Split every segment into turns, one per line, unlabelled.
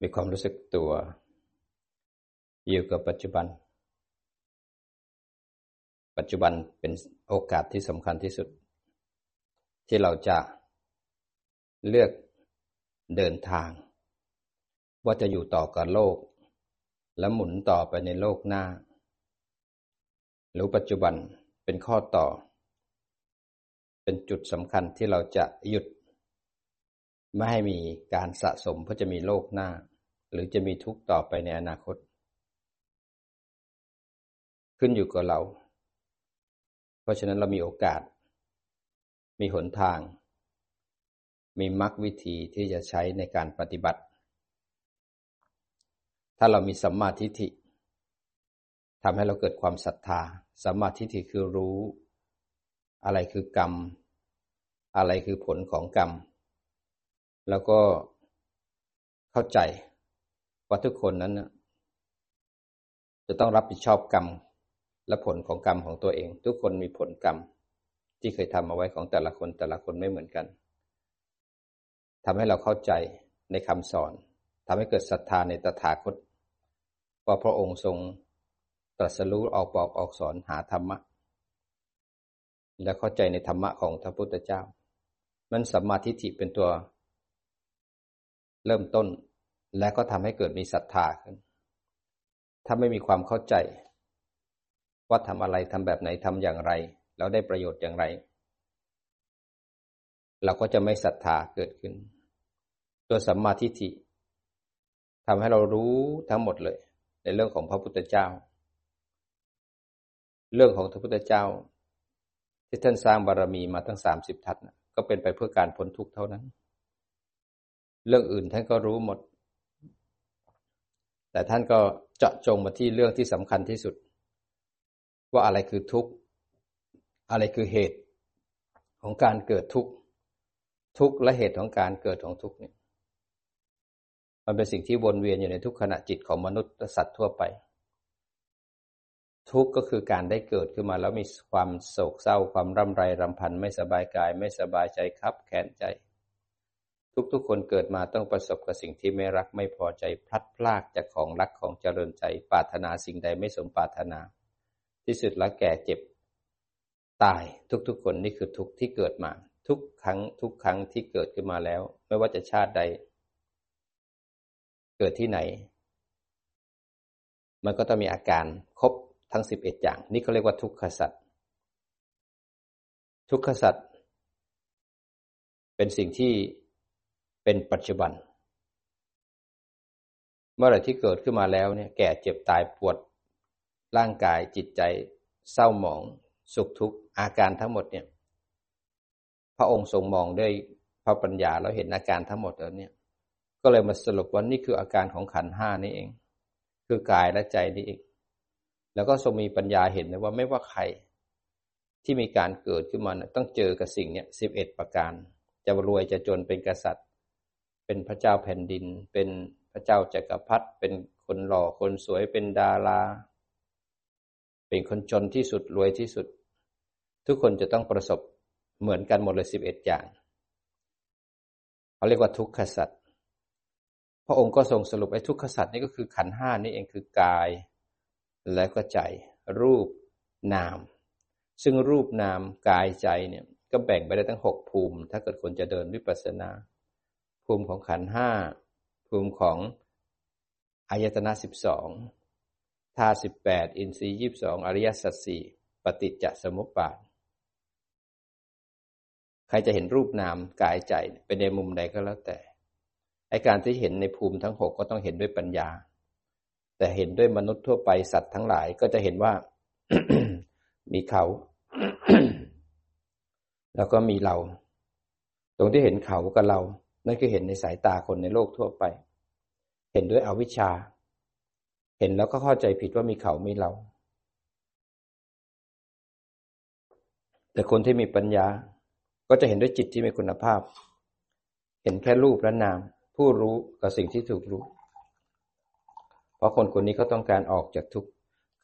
มีความรู้สึกตัว อยู่กับปัจจุบัน ปัจจุบันเป็นโอกาสที่สำคัญที่สุด ที่เราจะเลือกเดินทาง ว่าจะอยู่ต่อกับโลก และหมุนต่อไปในโลกหน้า หรือปัจจุบันเป็นข้อต่อ เป็นจุดสำคัญที่เราจะหยุด ไม่ให้มีการสะสมเพื่อจะมีโลกหน้า หรือจะมีทุกข์ต่อไปในอนาคต ขึ้นอยู่กับเรา เพราะฉะนั้นเรามีโอกาส มีหนทาง มีมรรควิธีที่จะใช้ในการปฏิบัติ ถ้าเรามีสัมมาทิฏฐิทำให้เราเกิดความศรัทธาสัมมาทิฏฐิคือรู้ อะไรคือกรรม อะไรคือผลของกรรม แล้วก็เข้าใจ ว่าทุกคนนั้นจะต้องรับผิดชอบกรรม และผลของกรรมของตัวเอง ทุกคนมีผลกรรม ที่เคยทำเอาไว้ของแต่ละคนแต่ละคนไม่เหมือนกันทำให้เราเข้าใจในคำสอนทำให้เกิดศรัทธาในตถาคตว่าพระองค์ทรงตรัสรู้ออกบอกออกสอนหาธรรมะ และเข้าใจในธรรมะของพระพุทธเจ้า มันสัมมาทิฏฐิเป็นตัว เริ่มต้น และก็ทำให้เกิดมีศรัทธาขึ้น ถ้าไม่มีความเข้าใจ ว่าทำอะไรทำแบบไหนทำอย่างไร แล้วได้ประโยชน์อย่างไร เราก็จะไม่ศรัทธาเกิดขึ้น ตัวสัมมาทิฏฐิทำให้เรารู้ทั้งหมดเลย ในเรื่องของพระพุทธเจ้า เรื่องของพระพุทธเจ้า ที่ท่านสร้างบารมีมาทั้งสามสิบทัศนะก็เป็นไปเพื่อการพ้นทุกข์เท่านั้น เรื่องอื่นท่านก็รู้หมด แต่ท่านก็เจาะจงมาที่เรื่องที่สำคัญที่สุด ว่าอะไรคือทุกข์อะไรคือเหตุของการเกิดทุกข์ทุกข์และเหตุของการเกิดของทุกข์เนี่ยมันเป็นสิ่งที่วนเวียนอยู่ในทุกขณะจิตของมนุษย์และสัตว์ทั่วไป ทุกข์ก็คือการได้เกิดขึ้นมาแล้วมีความโศกเศร้าความร่ำไรรำพันไม่สบายกาย ไม่สบายใจครับแขนใจ ทุกๆ คนเกิดมาต้องประสบกับสิ่งที่ไม่รักไม่พอใจพลัดพรากจากของรักของเจริญใจ ปรารถนาสิ่งใดไม่สมปรารถนา ที่สุดแล้วแก่เจ็บ ตายทุกๆ คนนี่คือทุกที่เกิดมา ทุกครั้งทุกครั้งที่เกิดขึ้นมาแล้ว ไม่ว่าจะชาติใด เกิดที่ไหน มันก็ต้องมีอาการครบทั้งสิบเอ็ดอย่าง นี่เขาเรียกว่าทุกขสัตว์ทุกขสัตว์เป็นสิ่งที่ เป็นปัจจุบัน เมื่อไรที่เกิดขึ้นมาแล้วเนี่ยแก่เจ็บตายปวดร่างกายจิตใจ เศร้าหมองสุขทุกข์อาการทั้งหมดเนี่ยพระองค์ทรงมองด้วยพระปัญญาแล้วเห็นอาการทั้งหมดแล้วเนี่ยก็เลยมาสรุปว่านี่คืออาการของขันห้านี่เอง คือกายและใจนี่เอง แล้วก็ทรงมีปัญญาเห็นนะว่าไม่ว่าใคร ที่มีการเกิดขึ้นมานะต้องเจอกับสิ่งเนี้ยสิบเอ็ดประการ จะรวยจะจนเป็นกษัตริย์ เป็นพระเจ้าแผ่นดิน เป็นพระเจ้าจักรพรรดิเป็นคนหล่อคนสวยเป็นดารา เป็นคนจนที่สุดรวยที่สุด ทุกคนจะต้องประสบเหมือนกันหมดเลยสิบเอ็ดอย่างเขาเรียกว่าทุกขสัตว์พระองค์ก็ทรงสรุปไอ้ทุกขสัตว์นี่ก็คือขันห้านี่เองคือกาย แล้วก็ใจ รูปนาม ซึ่งรูปนามกายใจเนี่ยก็แบ่งไปได้ทั้งหกภูมิ ถ้าเกิดคนจะเดินวิปัสสนา ภูมิของขันห้าภูมิของอายตนะสิบสองธาสิบแปดอินทรีย์ยี่สองอริยสัจสี่ปฏิจจสมุปบาท ใครจะเห็นรูปนามกายใจเป็นในมุมใดก็แล้วแต่ไอการที่เห็นในภูมิทั้งหกก็ต้องเห็นด้วยปัญญา แต่เห็นด้วยมนุษย์ทั่วไปสัตว์ทั้งหลายก็จะเห็นว่า มีเขา แล้วก็มีเรา ตรงที่เห็นเขากับเรา นั่นคือเห็นในสายตาคนในโลกทั่วไป เห็นด้วยอวิชชา เห็นแล้วก็เข้าใจผิดว่ามีเขามีเรา แต่คนที่มีปัญญา ก็จะเห็นด้วยจิตที่มีคุณภาพ เห็นแค่รูปและนาม ผู้รู้กับสิ่งที่ถูกรู้ เพราะคนคนนี้เขาต้องการออกจากทุกข์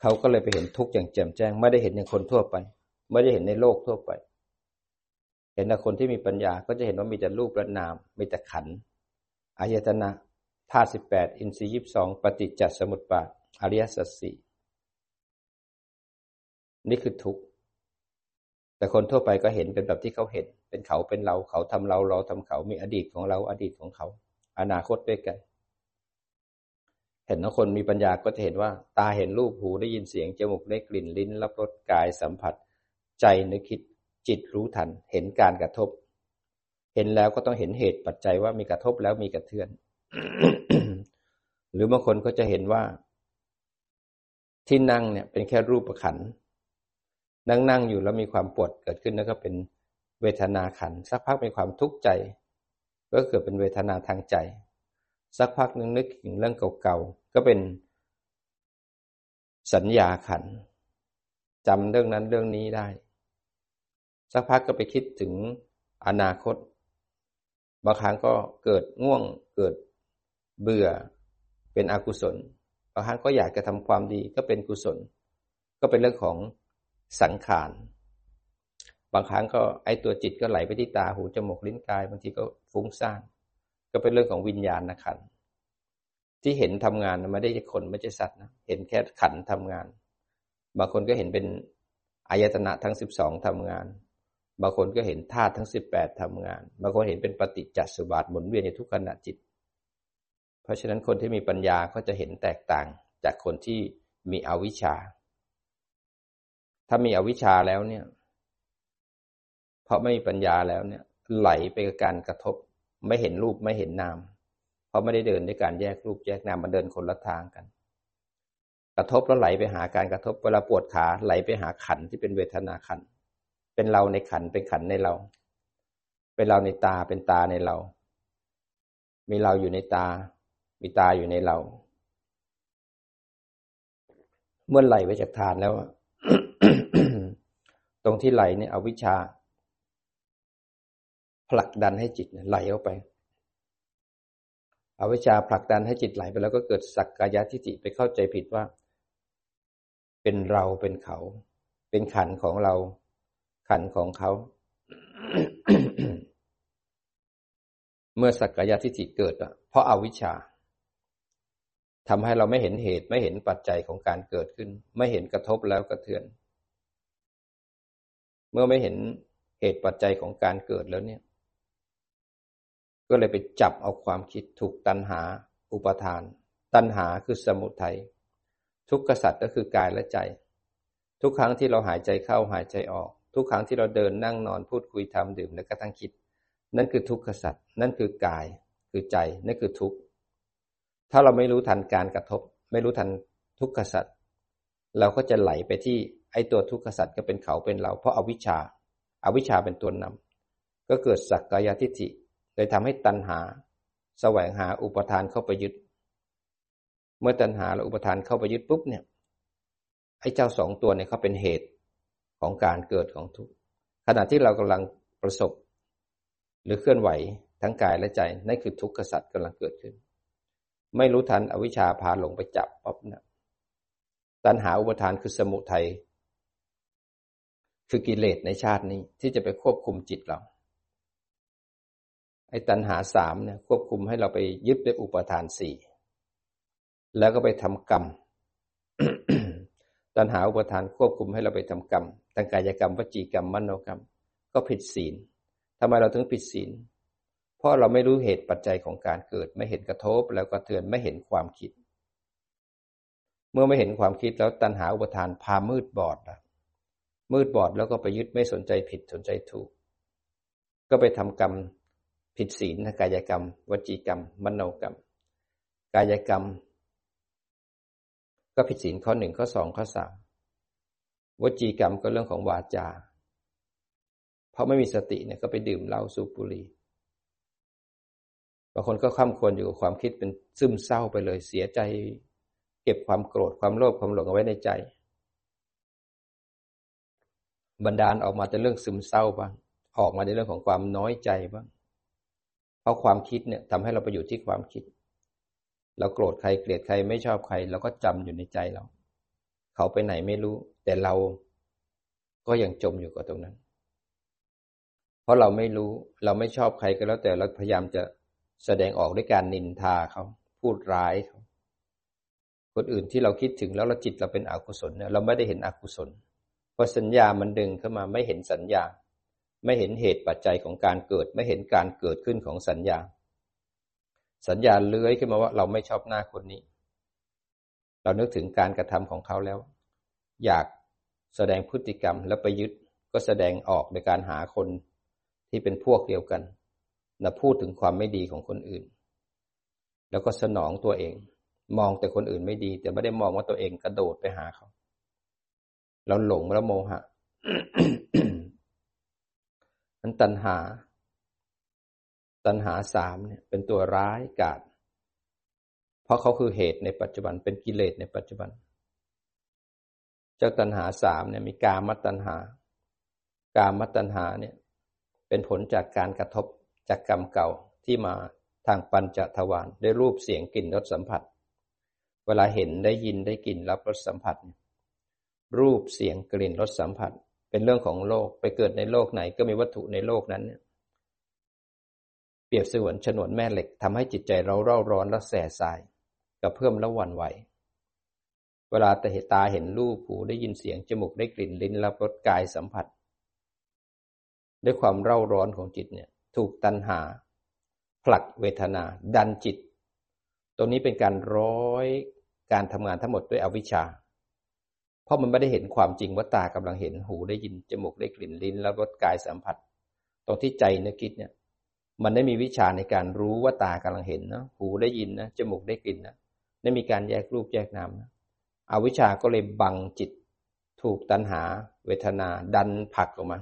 เขาก็เลยไปเห็นทุกข์อย่างแจ่มแจ้ง ไม่ได้เห็นอย่างคนทั่วไป ไม่ได้เห็นในโลกทั่วไป เห็นแต่คนที่มีปัญญาก็จะเห็นว่ามีแต่รูปและนาม มีแต่ขันอายตนะธาตุสิบแปดอินทรีย์ยิบสองปฏิจจสมุปบาทอริยสัจสี่นี่คือทุกข์แต่คนทั่วไปก็เห็นเป็นแบบที่เขาเห็น เป็นเขาเป็นเราเขาทำเราเราทำเขา มีอดีตของเราอดีตของเขา อนาคตด้วยกัน เห็นนะคนมีปัญญาก็จะเห็นว่า ตาเห็นรูปหูได้ยินเสียงจมูกได้กลิ่นลิ้นรับรสกายสัมผัส ใจนึกคิด จิตรู้ทันเห็นการกระทบ เห็นแล้วก็ต้องเห็นเหตุปัจจัยว่ามีกระทบแล้วมีกระเทือน หรือบางคนก็จะเห็นว่า ที่นั่งเนี่ยเป็นแค่รูปขันนั่งนั่งอยู่แล้วมีความปวดเกิดขึ้นแล้วก็เป็นเวทนาขันสักพักมีความทุกข์ใจ ก็เกิดเป็นเวทนาทางใจ สักพักนึงนึกถึงเรื่องเก่าๆก็เป็นสัญญาขันจำเรื่องนั้นเรื่องนี้ได้ สักพักก็ไปคิดถึงอนาคต บางครั้งก็เกิดง่วงเกิดเบื่อเป็นอกุศล บางครั้งก็อยากจะทำความดีก็เป็นกุศล ก็เป็นเรื่องของสังขาร บางครั้งก็ไอตัวจิตก็ไหลไปที่ตาหูจมูกลิ้นกายบางทีก็ฟุ้งซ่าน ก็เป็นเรื่องของวิญญาณนะขันที่เห็นทำงานไม่ได้ใช่คนไม่ใช่สัตว์นะเห็นแค่ขันทำงาน บางคนก็เห็นเป็นอายตนะทั้งสิบสองทำงาน บางคนก็เห็นธาตุทั้งสิบแปดทำงาน บางคนเห็นเป็นปฏิจจสุบาทหมุนเวียนในทุกขณะจิต เพราะฉะนั้นคนที่มีปัญญาก็จะเห็นแตกต่างจากคนที่มีอวิชชา ถ้ามีอวิชชาแล้วเนี่ย เพราะไม่มีปัญญาแล้วเนี่ย ไหลไปกับการกระทบ ไม่เห็นรูปไม่เห็นนาม เพราะไม่ได้เดินด้วยการแยกรูปแยกนามมันเดินคนละทางกัน กระทบแล้วไหลไปหาการกระทบ เวลาปวดขาไหลไปหาขันที่เป็นเวทนาขัน เป็นเราในขันเป็นขันในเรา เป็นเราในตาเป็นตาในเรา มีเราอยู่ในตา มีตาอยู่ในเรา เมื่อไหลไปจากฐานแล้วตรงที่ไหลเนี่ยอวิชชา ผลักดันให้จิตไหลออกไปอวิชาผลักดันให้จิตไหลไปแล้วก็เกิดสักกายทิฏฐิไปเข้าใจผิดว่า เป็นเราเป็นเขา เป็นขันของเรา ขันของเขา เมื่อสักกายทิฏฐิเกิดอะเพราะอาวิชชาทำให้เราไม่เห็นเหตุไม่เห็นปัจจัยของการเกิดขึ้น ไม่เห็นกระทบแล้วกระเทือน เมื่อไม่เห็นเหตุปัจจัยของการเกิดแล้วเนี่ย ก็เลยไปจับเอาความคิดถูกตัณหา อุปทาน ตัณหาคือสมุทัยทุกขสัตว์ก็คือกายและใจ ทุกครั้งที่เราหายใจเข้าหายใจออก ทุกครั้งที่เราเดินนั่งนอนพูดคุยทำดื่มและกระทั่งคิด นั่นคือทุกขสัตว์นั่นคือกาย คือใจนั่นคือทุกข์ถ้าเราไม่รู้ทันการกระทบ ไม่รู้ทันทุกขสัตว์เราก็จะไหลไปที่ไอ้ตัวทุกขสัตว์ก็เป็นเขาเป็นเรา เพราะอาวิชชาอาวิชชาเป็นตัวนำก็เกิดสักกายทิฏฐิเลยทำให้ตัณหา แสวงหาอุปทานเข้าไปยึด เมื่อตัณหาและอุปทานเข้าไปยึดปุ๊บเนี่ยไอ้เจ้าสองตัวเนี่ยเขาเป็นเหตุ ของการเกิดของทุกข์ขณะที่เรากำลังประสบ หรือเคลื่อนไหวทั้งกายและใจนั่นคือทุกข์สัตว์กำลังเกิดขึ้น ไม่รู้ทันอวิชชาพาหลงไปจับป๊บนะตัณหาอุปทานคือสมุทัยคือกิเลสในชาตินี้ที่จะไปควบคุมจิตเราไอ้ตัณหาสามเนี่ยควบคุมให้เราไปยึดด้วยอุปทานสี่แล้วก็ไปทำกรรม ตัณหาอุปทานควบคุมให้เราไปทำกรรมทางกายกรรมวจีกรรมมโนกรรม ก็ผิดศีลทำไมเราถึงผิดศีล เพราะเราไม่รู้เหตุปัจจัยของการเกิด ไม่เห็นกระทบแล้วก็เตือนไม่เห็นความคิด เมื่อไม่เห็นความคิดแล้วตัณหาอุปทานพามืดบอดละมืดบอดแล้วก็ไปยึดไม่สนใจผิดสนใจถูก ก็ไปทำกรรมผิดศีลกายกรรม วจีกรรม มโนกรรม กายกรรม ก็ผิดศีลข้อหนึ่งข้อสองข้อสามวจีกรรมก็เรื่องของวาจา เพราะไม่มีสติเนี่ยก็ไปดื่มเหล้าสูบบุหรี่บางคนก็ข้ามควรอยู่กับความคิดเป็นซึมเศร้าไปเลยเสียใจ เก็บความโกรธความโลภความหลงเอาไว้ในใจบันดาลออกมาแต่เรื่องซึมเศร้าบ้างออกมาในเรื่องของความน้อยใจบ้างเพราะความคิดเนี่ยทำให้เราไปอยู่ที่ความคิด เราโกรธใครเกลียดใครไม่ชอบใครเราก็จำอยู่ในใจเรา เขาไปไหนไม่รู้ แต่เราก็ยังจมอยู่กับตรงนั้น เพราะเราไม่รู้เราไม่ชอบใครก็แล้วแต่เราพยายามจะแสดงออกด้วยการนินทาเขาพูดร้ายคนอื่นที่เราคิดถึงแล้วเราจิตเราเป็นอกุศลเนี่ยเราไม่ได้เห็นอกุศลพอสัญญามันดึงเข้ามาไม่เห็นสัญญา ไม่เห็นเหตุปัจจัยของการเกิด ไม่เห็นการเกิดขึ้นของสัญญา สัญญาเลื้อยขึ้นมาว่าเราไม่ชอบหน้าคนนี้ เรานึกถึงการกระทำของเขาแล้ว อยากแสดงพฤติกรรมแล้วไปยึดก็แสดงออกในการหาคนที่เป็นพวกเดียวกันนะพูดถึงความไม่ดีของคนอื่น แล้วก็สนองตัวเอง มองแต่คนอื่นไม่ดี แต่ไม่ได้มองว่าตัวเองกระโดดไปหาเขาเราหลงแล้วโมหะนั้นตัณหา ตัณหาสามเนี่ยเป็นตัวร้ายกาจเพราะเขาคือเหตุในปัจจุบันเป็นกิเลสในปัจจุบัน เจ้าตัณหาสามเนี่ยมีกามตัณหา กามตัณหาเนี่ยเป็นผลจากการกระทบจากกรรมเก่าที่มาทางปัญจทวารได้รูปเสียงกลิ่นรสสัมผัส เวลาเห็นได้ยินได้กลิ่นรับรสสัมผัส รูปเสียงกลิ่นรสสัมผัส เป็นเรื่องของโลกไปเกิดในโลกไหนก็มีวัตถุในโลกนั้นเนี่ย เปรียบเสมือนฉนวนแม่เหล็กทำให้จิตใจเราเร่าร้อนและแสบสายกับเพิ่มและวันไหว เวลาแต่ตาเห็นรูปหูได้ยินเสียงจมูกได้กลิ่นลิ้นรับรสกายสัมผัส ด้วยความเร่าร้อนของจิตเนี่ยถูกตัณหา ผลักเวทนา ดันจิต ตรงนี้เป็นการร้อยการทำงานทั้งหมดด้วยอวิชชา เพราะมันไม่ได้เห็นความจริงว่าตากำลังเห็นหูได้ยินจมูกได้กลิ่นลิ้นแล้วรสกายสัมผัส ตรงที่ใจนึกคิดเนี่ย มันได้มีวิชาในการรู้ว่าตากำลังเห็นนะหูได้ยินนะจมูกได้กลิ่นนะได้มีการแยกรูปแยกนามนะอวิชาก็เลยบังจิต ถูกตัณหา เวทนา ดันผลักออกมา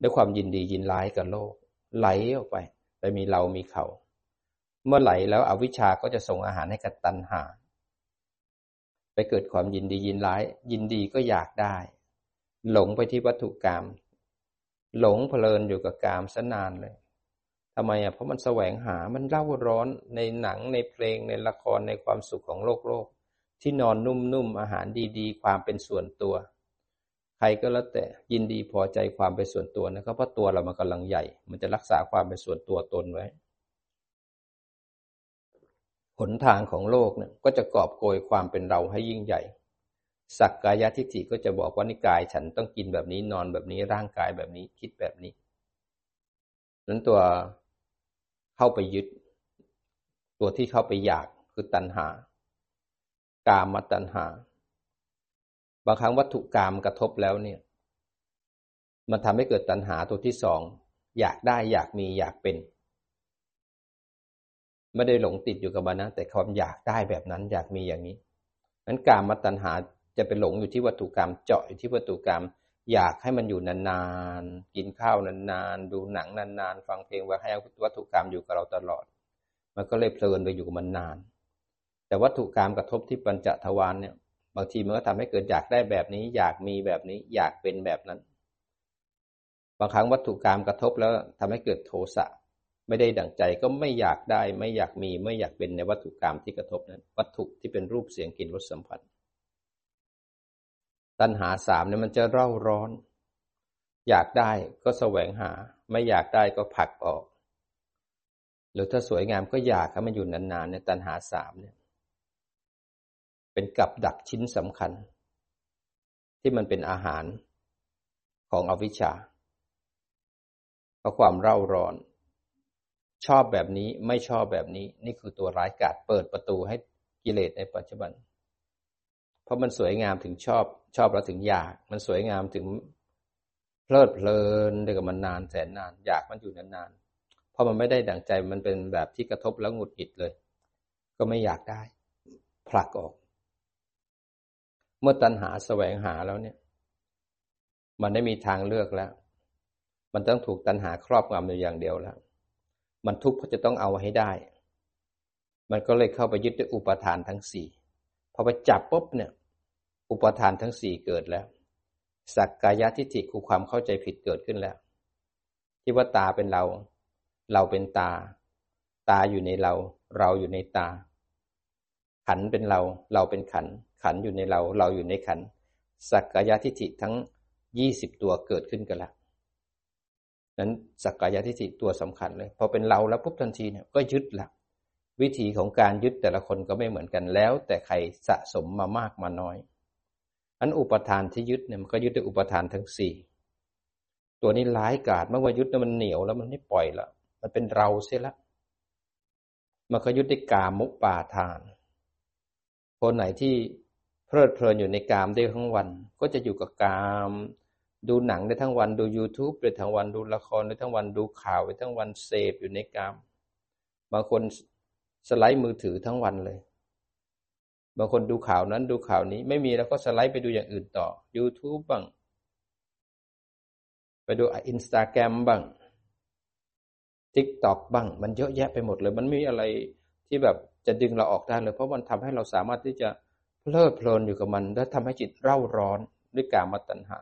ด้วยความยินดียินร้ายกับโลก ไหลออกไปไปมีเรามีเขา เมื่อไหลแล้วอวิชาก็จะส่งอาหารให้กับตัณหา ไปเกิดความยินดียินร้าย ยินดีก็อยากได้ หลงไปที่วัตถุกรรม หลงเพลินอยู่กับกามสนานเลย ทำไมอะเพราะมันแสวงหามันเล่าร้อนในหนังในเพลงในละครในความสุขของโลกโลก ที่นอนนุ่มๆอาหารดีๆ ความเป็นส่วนตัว ใครก็แล้วแต่ยินดีพอใจความเป็นส่วนตัวนะครับเพราะตัวเรามันกำลังใหญ่ มันจะรักษาความเป็นส่วนตัวตนไว้หนทางของโลกเนี่ยก็จะกอบโกยความเป็นเราให้ยิ่งใหญ่ สักกายทิฏฐิก็จะบอกว่านิกายฉันต้องกินแบบนี้นอนแบบนี้ร่างกายแบบนี้คิดแบบนี้นั้นตัว เข้าไปยึด ตัวที่เข้าไปอยากคือตัณหา กามตัณหา บางครั้งวัตถุกรรมกระทบแล้วเนี่ย มันทำให้เกิดตัณหาตัวที่สอง อยากได้อยากมีอยากเป็น ไม่ได้หลงติดอยู่กับมันนะแต่ความอยากได้แบบนั้นอยากมีอย่างนี้นั้นการมาตัณหาจะไปหลงอยู่ที่วัตถุกรรมเจาะอยู่ที่วัตถุกรรม อยากให้มันอยู่นานๆ กินข้าวนานๆ ดูหนังนานๆ ฟังเพลงว่าให้วัตถุกรรมอยู่กับเราตลอด มันก็เลยเพลินไปอยู่กับมันนาน แต่วัตถุกรรมกระทบที่ปัญจทวารเนี่ย บางทีมันก็ทำให้เกิดอยากได้แบบนี้ อยากมีแบบนี้ อยากเป็นแบบนั้น บางครั้งวัตถุกรรมกระทบแล้วทำให้เกิดโทสะ ไม่ได้ดั่งใจก็ไม่อยากได้ ไม่อยากมี ไม่อยากเป็นในวัตถุกรรมที่กระทบนั้น วัตถุที่เป็นรูปเสียงกลิ่นรสสัมผัส ตัณหาสามเนี่ยมันจะเร่าร้อน อยากได้ก็แสวงหา ไม่อยากได้ก็ผลักออก หรือถ้าสวยงามก็อยากให้มันอยู่นานๆเนี่ยตัณหาสามเนี่ย เป็นกับดักชิ้นสำคัญ ที่มันเป็นอาหารของอวิชชาเพราะความเร่าร้อน ชอบแบบนี้ไม่ชอบแบบนี้ นี่คือตัวร้ายกาจเปิดประตูให้กิเลสในปัจจุบัน ราะมันสวยงามถึงชอบชอบแล้วถึงอยาก มันสวยงามถึงเพลิดเพลินเด็กับมันนานแสนนาน อยากมันอยู่นานๆเพราะมันไม่ได้ดั่งใจมันเป็นแบบที่กระทบแล้วหงุดหงิดเลย ก็ไม่อยากได้ ผลักออก เมื่อตัณหาแสวงหาแล้วเนี่ย มันได้มีทางเลือกแล้ว มันต้องถูกตัณหาครอบงำอยู่อย่างเดียวแล้ว มันทุกข์เพราะจะต้องเอาให้ได้ มันก็เลยเข้าไปยึดด้วยอุปทานทั้งสี่พอไปจับปุ๊บเนี่ย อุปทานทั้งสี่เกิดแล้ว สักกายทิฏฐิคือความเข้าใจผิดเกิดขึ้นแล้ว ที่ว่าตาเป็นเรา เราเป็นตา ตาอยู่ในเรา เราอยู่ในตา ขันเป็นเรา เราเป็นขัน ขันอยู่ในเรา เราอยู่ในขัน สักกายทิฏฐิทั้งยี่สิบตัวเกิดขึ้นกันละนั้นสักกายทิฏฐิตัวสำคัญเลย พอเป็นเราแล้วปุ๊บทันทีเนี่ยก็ยึดละวิธีของการยึดแต่ละคนก็ไม่เหมือนกันแล้ว แต่ใครสะสมมามากมาน้อย อันอุปทานที่ยึดเนี่ยมันก็ยึดด้วยอุปทานทั้งสี่ตัวนี้ร้ายกาจเมื่อว่ายึดแล้วมันเหนียวแล้วมันไม่ปล่อยล้วมันเป็นเราเสียละมันก็ยึดด้วยกามุปาทาน คนไหนที่เพลิดเพลินอยู่ในกามได้ทั้งวัน ก็จะอยู่กับกาม ดูหนังได้ทั้งวันดู YouTube ได้ทั้งวันดูละครได้ทั้งวันดูข่าวได้ทั้งวันเสพอยู่ในกามบางคนสไลด์มือถือทั้งวันเลย บางคนดูข่าวนั้นดูข่าวนี้ ไม่มีแล้วก็สไลด์ไปดูอย่างอื่นต่อ YouTube บ้าง ไปดูอินสตาแกรมบ้าง TikTok บ้าง มันเยอะแยะไปหมดเลย มันไม่มีอะไรที่แบบจะดึงเราออกได้เลย เพราะมันทำให้เราสามารถที่จะเพลิดเพลินอยู่กับมัน และทำให้จิตเร่าร้อนด้วยการมาตัณหา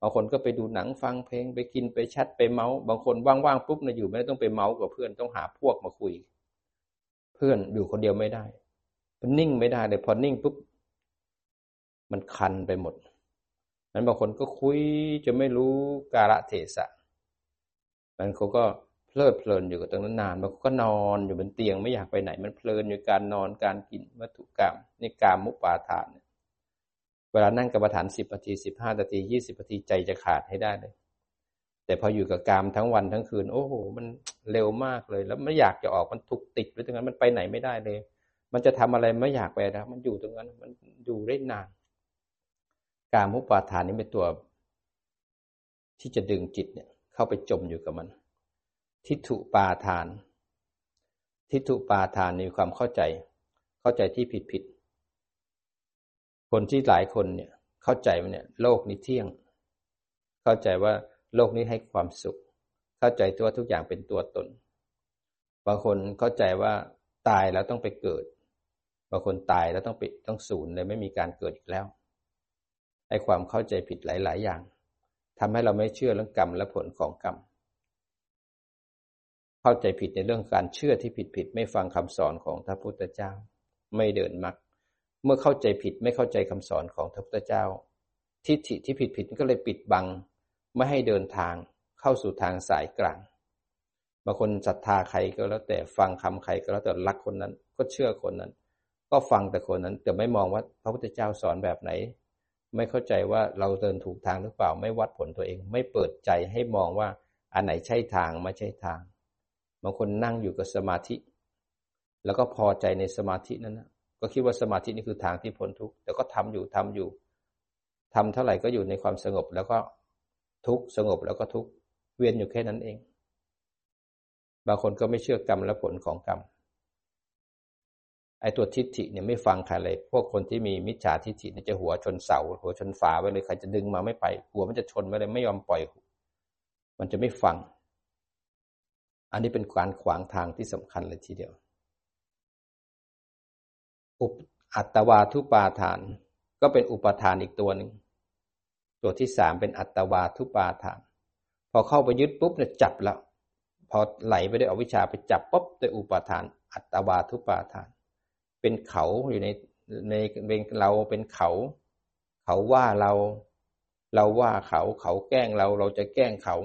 บางคนก็ไปดูหนังฟังเพลงไปกินไปแชทไปเม้าท์บางคนว่างๆปุ๊บนะอยู่ไม่ได้ต้องไปเม้าท์กับเพื่อนต้องหาพวกมาคุย เพื่อนอยู่คนเดียวไม่ได้ มันนิ่งไม่ได้เลยพอนิ่งปุ๊บมันคันไปหมดนั้นบางคนก็คุยจะไม่รู้กาละเทศะมันเขาก็เพลิดเพลินอยู่กับตรงนั้นนานบางคนก็นอนอยู่บนเตียงไม่อยากไปไหน มันเพลินอยู่การนอนการกินวัตถุกรรมนี่กามมุปาทานเวลานั่งกรรมฐานสิบนาทีสิบห้านาทียี่สิบนาทีใจจะขาดให้ได้เลย แต่พออยู่กับกามทั้งวันทั้งคืน โอ้โห มันเร็วมากเลย แล้วไม่อยากจะออกมันทุกติดไว้ตรงนั้นมันไปไหนไม่ได้เลย มันจะทำอะไรไม่อยากไปนะมันอยู่ตรงนั้น มันอยู่ได้นาน กามมุปาทานนี้เป็นตัว ที่จะดึงจิตเนี่ย เข้าไปจมอยู่กับมัน ทิฏฐุปาทาน ทิฏฐุปาทานมีความเข้าใจ เข้าใจที่ผิดผิด คนที่หลายคนเนี่ย เข้าใจว่าเนี่ย โลกนี้เที่ยง เข้าใจว่าโลกนี้ให้ความสุข เข้าใจตัวทุกอย่างเป็นตัวตน บางคนเข้าใจว่าตายแล้วต้องไปเกิด บางคนตายแล้วต้องไปต้องสูญเลยไม่มีการเกิดอีกแล้วให้ความเข้าใจผิดหลาย ๆ อย่างทำให้เราไม่เชื่อเรื่องกรรมและผลของกรรม เข้าใจผิดในเรื่องการเชื่อที่ผิดผิดไม่ฟังคำสอนของพระพุทธเจ้า ไม่เดินมักเมื่อเข้าใจผิดไม่เข้าใจคำสอนของพระพุทธเจ้า ทิฏฐิที่ผิดผิดก็เลยปิดบัง ไม่ให้เดินทางเข้าสู่ทางสายกลางบางคนศรัทธาใครก็แล้วแต่ฟังคำใครก็แล้วแต่รักคนนั้น ก็เชื่อคนนั้น ก็ฟังแต่คนนั้น แต่ไม่มองว่าพระพุทธเจ้าสอนแบบไหน ไม่เข้าใจว่าเราเดินถูกทางหรือเปล่า ไม่วัดผลตัวเอง ไม่เปิดใจให้มองว่าอันไหนใช่ทางไม่ใช่ทางบางคนนั่งอยู่กับสมาธิ แล้วก็พอใจในสมาธินั้นนะก็คิดว่าสมาธินี่คือทางที่พ้นทุกข์แต่ก็ทำอยู่ทำอยู่ทำเท่าไหร่ก็อยู่ในความสงบแล้วก็ทุกสงบแล้วก็ทุกเวียนอยู่แค่นั้นเอง บางคนก็ไม่เชื่อกรรมและผลของกรรม ไอ้ตัวทิฏฐิเนี่ยไม่ฟังใครเลย พวกคนที่มีมิจฉาทิฏฐิเนี่ยจะหัวชนเสา หัวชนฝาไปเลยใครจะดึงมาไม่ไป หัวมันจะชนไปเลยไม่ยอมปล่อย มันจะไม่ฟัง อันนี้เป็นการขวางทางที่สำคัญเลยทีเดียว อุปอัตวาทุปาทาน ก็เป็นอุปทานอีกตัวหนึ่ง ตัวที่สามเป็นอัตวาทุปาทาน พอเข้าไปยึดปุ๊บเนี่ยจับแล้ว พอไหลไปด้วยอวิชชาไปจับปุ๊บด้วยอุปทาน อัตวาทุปาทาน เป็นเขาอยู่ในในเป็นเราเป็นเขา เขาว่าเราเราว่าเขาเขาแกล้งเราเราจะแกล้งเขา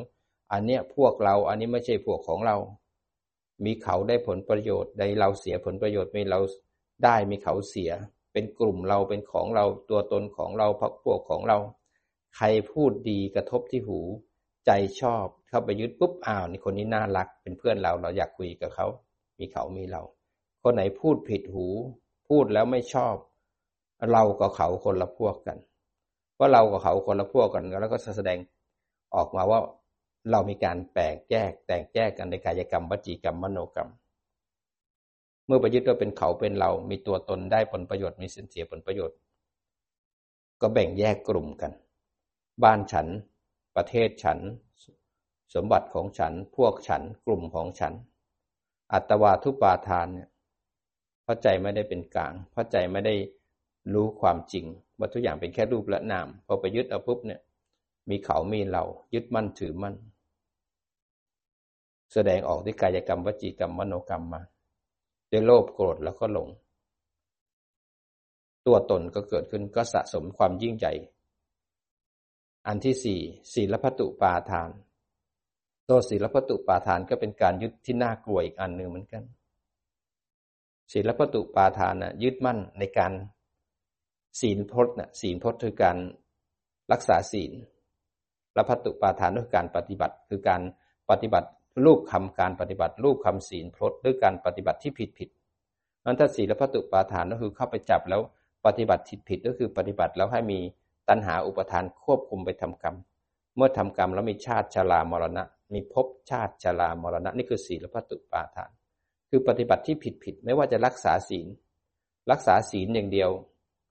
อันเนี้ยพวกเราอันนี้ไม่ใช่พวกของเรา มีเขาได้ผลประโยชน์ใดเราเสียผลประโยชน์มีเราได้มีเขาเสีย เป็นกลุ่มเราเป็นของเราตัวตนของเราพักพวกของเรา ใครพูดดีกระทบที่หู ใจชอบเข้าไปยึดปุ๊บอ้าวนี่คนนี้น่ารัก เป็นเพื่อนเราเราอยากคุยกับเขา มีเขามีเรา คนไหนพูดผิดหู พูดแล้วไม่ชอบ เรากับเขาคนละพวกกันว่าเรากับเขาคนละพวกกันแล้วก็แสดงออกมาว่าเรามีการแตกแยกแตกแยกกันในกายกรรมวจีกรรมมโนกรรม เมื่อประยุทธ์ว่าเป็นเขาเป็นเรา มีตัวตนได้ผลประโยชน์มีสินเสียผลประโยชน์ ก็แบ่งแยกกลุ่มกัน บ้านฉัน ประเทศฉัน สมบัติของฉัน พวกฉัน กลุ่มของฉัน อัตวาทุปาทานเนี่ย เพราะใจไม่ได้เป็นกลาง เพราะใจไม่ได้รู้ความจริงว่าทุกอย่างเป็นแค่รูปและนาม พอไปยึดเอาปุ๊บเนี่ย มีเขามีเรา ยึดมั่นถือมั่น แสดงออกด้วยกายกรรมวจีกรรมมโนกรรมมาด้วยโลภโกรธแล้วก็หลง ตัวตนก็เกิดขึ้นก็สะสมความยิ่งใหญ่ อันที่สี่ศีลพัตุปาทาน ตัวศีลพัตุปาทานก็เป็นการยึดที่น่ากลัวอีกอันหนึ่งเหมือนกัน ศีลประตุปาทานนะยึดมั่นในการศีลพจน์นะศีลพจน์คือการรักษาศีลและพัตุปาทานคือการปฏิบัติ คือการปฏิบัติรูปคำการปฏิบัติรูปคำศีลพจน์ด้วยการปฏิบัติที่ผิดผิดนั้นถ้าศีลพัตุปาทานก็คือเข้าไปจับแล้วปฏิบัติผิดผิดก็คือปฏิบัติแล้วให้มีตัณหาอุปทานควบคุมไปทำกรรม เมื่อทำกรรมแล้วมีชาติชรามรณะ มีภพชาติชรามรณะ นี่คือศีลพัตุปาทาน คือปฏิบัติที่ผิดผิดไม่ว่าจะรักษาศีล รักษาศีลอย่างเดียว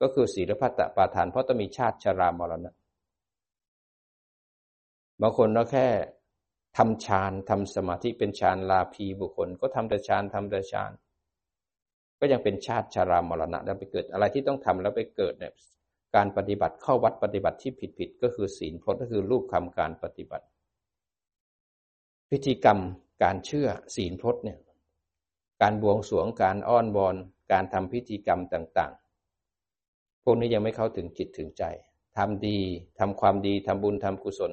ก็คือศีลพัตตปาทานเพราะต้องมีชาติชรามรณะบางคนเราแค่ทำฌานทำสมาธิเป็นฌานลาภีบุคคล ก็ทำแต่ฌานทำแต่ฌาน ก็ยังเป็นชาติชรามรณะแล้วไปเกิดอะไรที่ต้องทำแล้วไปเกิดเนี่ยการปฏิบัติเข้าวัดปฏิบัติที่ผิดผิดก็คือศีลพจน์ก็คือรูปคำการปฏิบัติ พิธีกรรมการเชื่อศีลพจน์เนี่ย การบวงสรวงการอ้อนวอนการทำพิธีกรรมต่างๆ พวกนี้ยังไม่เข้าถึงจิตถึงใจทำดีทำความดีทำบุญทำกุศล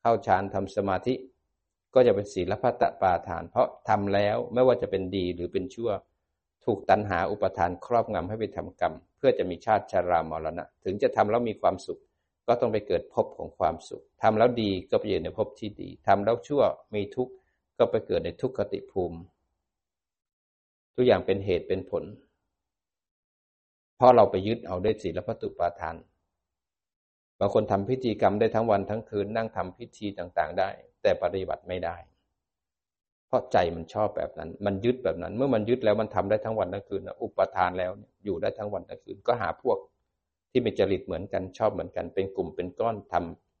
เข้าฌานทำสมาธิ ก็จะเป็นศีลพัตตปาทาน เพราะทำแล้วไม่ว่าจะเป็นดีหรือเป็นชั่ว ถูกตัณหาอุปทานครอบงำให้ไปทำกรรม เพื่อจะมีชาติชารามรณะ ถึงจะทำแล้วมีความสุข ก็ต้องไปเกิดภพของความสุขทำแล้วดีก็ไปอยู่ในภพที่ดีทำแล้วชั่วมีทุกข์ก็ไปเกิดในทุกขติภูมิ ทุกอย่างเป็นเหตุเป็นผล เพราะเราไปยึดเอาได้ศีลพัตุปาทานบางคนทำพิธีกรรมได้ทั้งวันทั้งคืนนั่งทำพิธีต่างๆ ได้ แต่ปฏิบัติไม่ได้ เพราะใจมันชอบแบบนั้น มันยึดแบบนั้น เมื่อมันยึดแล้วมันทำได้ทั้งวันทั้งคืนอุปทานแล้วอยู่ได้ทั้งวันทั้งคืนก็หาพวกที่มีจริตเหมือนกันชอบเหมือนกัน เป็นกลุ่มเป็นก้อนท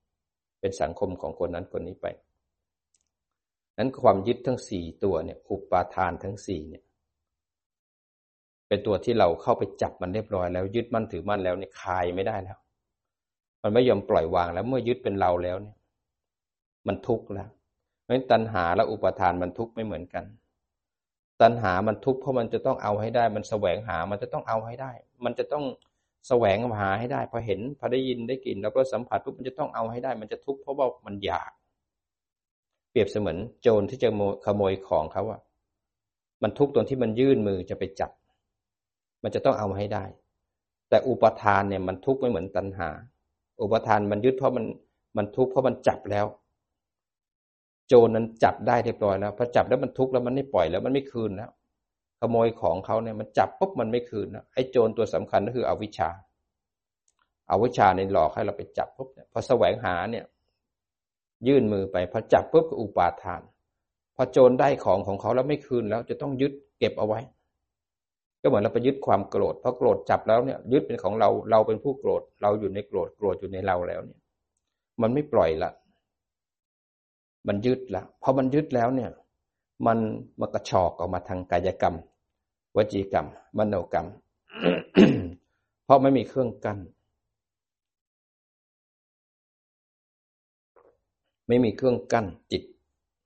ำเป็นสังคมของคนนั้นคนนี้ไปนั้นความยึดทั้งสี่ตัวเนี่ยอุปาทานทั้งสี่เนี่ย เป็นตัวที่เราเข้าไปจับมันเรียบร้อยแล้วยึดมั่นถือมั่นแล้วเนี่ยคลายไม่ได้แล้ว มันไม่ยอมปล่อยวางแล้วเมื่อยึดเป็นเราแล้วเนี่ย มันทุกข์แล้วเพราะตัณหาและอุปทานมันทุกข์ไม่เหมือนกัน ตัณหามันทุกข์เพราะมันจะต้องเอาให้ได้ มันแสวงหา มันจะต้องเอาให้ได้ มันจะต้องแสวงหาให้ได้ พอเห็นพอได้ยินได้กลิ่นแล้วก็สัมผัสปุ๊บมันจะต้องเอาให้ได้ มันจะทุกข์เพราะว่ามันอยาก เปรียบเสมือนโจรที่จะขโมยของเขาอะมันทุกข์ตรงที่มันยื่นมือจะไปจับ มันจะต้องเอามาให้ได้ แต่อุปทานเนี่ยมันทุกข์ไม่เหมือนตัณหา อุปทานมันยึดเพราะมันมันทุกข์เพราะมันจับแล้ว โจรนั้นจับได้เรียบร้อยแล้วพอจับแล้วมันทุกข์แล้วมันไม่ปล่อยแล้วมันไม่คืนแล้วขโมยของเขาเนี่ยมันจับปุ๊บมันไม่คืนแล้วไอ้โจรตัวสำคัญก็คืออวิชชาอาวิชชาในหลอกให้เราไปจับปุ๊บเนี่ยพอแสวงหาเนี่ย ยื่นมือไปพอจับปุ๊บก็อุปาทาน พอโจรได้ของของเขาแล้วไม่คืนแล้วจะต้องยึดเก็บเอาไว้ ก็เหมือนเราไปยึดความโกรธพอโกรธจับแล้วเนี่ยยึดเป็นของเราเราเป็นผู้โกรธ เราอยู่ในโกรธโกรธอยู่ในเราแล้วเนี่ย มันไม่ปล่อยละ มันยึดล้วพอมันยึดแล้วเนี่ย มันมันกระชอกออกมาทางกายกรรม วจีกรรม มโนกรรม เพราะไม่มีเครื่องกัน้นไม่มีเครื่องกั้นจิต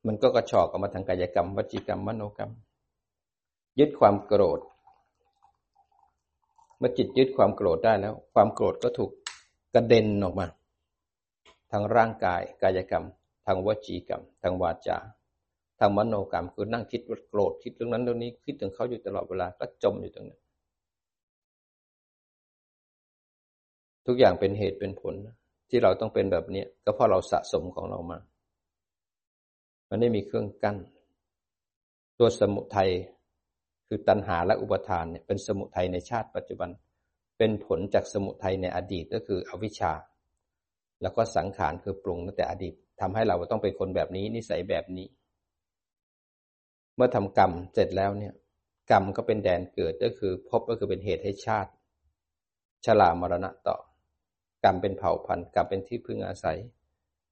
มันก็กระชอกออกมาทางกายกรรม วจีกรรม มโนกรรม ยึดความโกรธ เมื่อจิตยึดความโกรธได้แล้ว ความโกรธก็ถูกกระเด็นออกมา ทางร่างกายกายกรรม ทางวจีกรรม ทางวาจา ทางมโนกรรมคือนั่งคิดว่าโกรธคิดเรื่องนั้นเรื่องนี้คิดถึงเขาอยู่ตลอดเวลาก็จมอยู่ตรงนั้น ทุกอย่างเป็นเหตุเป็นผล ที่เราต้องเป็นแบบนี้ก็เพราะเราสะสมของเรามา มันไม่มีเครื่องกั้น ตัวสมุทัย คือตัณหาและอุปทานเนี่ยเป็นสมุทัยในชาติปัจจุบัน เป็นผลจากสมุทัยในอดีตก็คืออวิชชา แล้วก็สังขารคือปรุงตั้งแต่อดีตทำให้เราต้องเป็นคนแบบนี้นิสัยแบบนี้ เมื่อทำกรรมเสร็จแล้วเนี่ย กรรมก็เป็นแดนเกิดก็คือพบก็คือเป็นเหตุให้ชาติชรามรณะต่อ กรรมเป็นเผ่าพันธุ์กรรมเป็นที่พึ่งอาศัย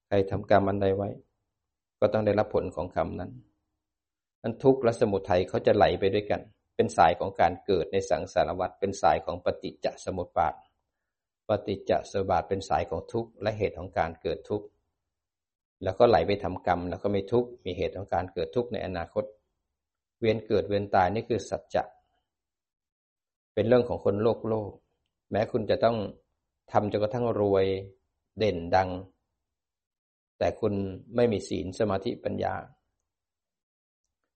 ใครทำกรรมอันใดไว้ ก็ต้องได้รับผลของกรรมนั้น อันทุกข์และสมุทัยเขาจะไหลไปด้วยกัน เป็นสายของการเกิดในสังสารวัฏเป็นสายของปฏิจจสมุปบาท ปฏิจจสมุปบาทเป็นสายของทุกข์และเหตุของการเกิดทุกข์แล้วก็ไหลไปทำกรรม แล้วก็ม่ทุกข์มีเหตุของการเกิดทุกข์ในอนาคต เวียนเกิดเวียนตายนี่คือสัจจะเป็นเรื่องของคนโลกโลก แม้คุณจะต้องทำจนกระทั่งรวยเด่นดัง แต่คุณไม่มีศีลสมาธิปัญญา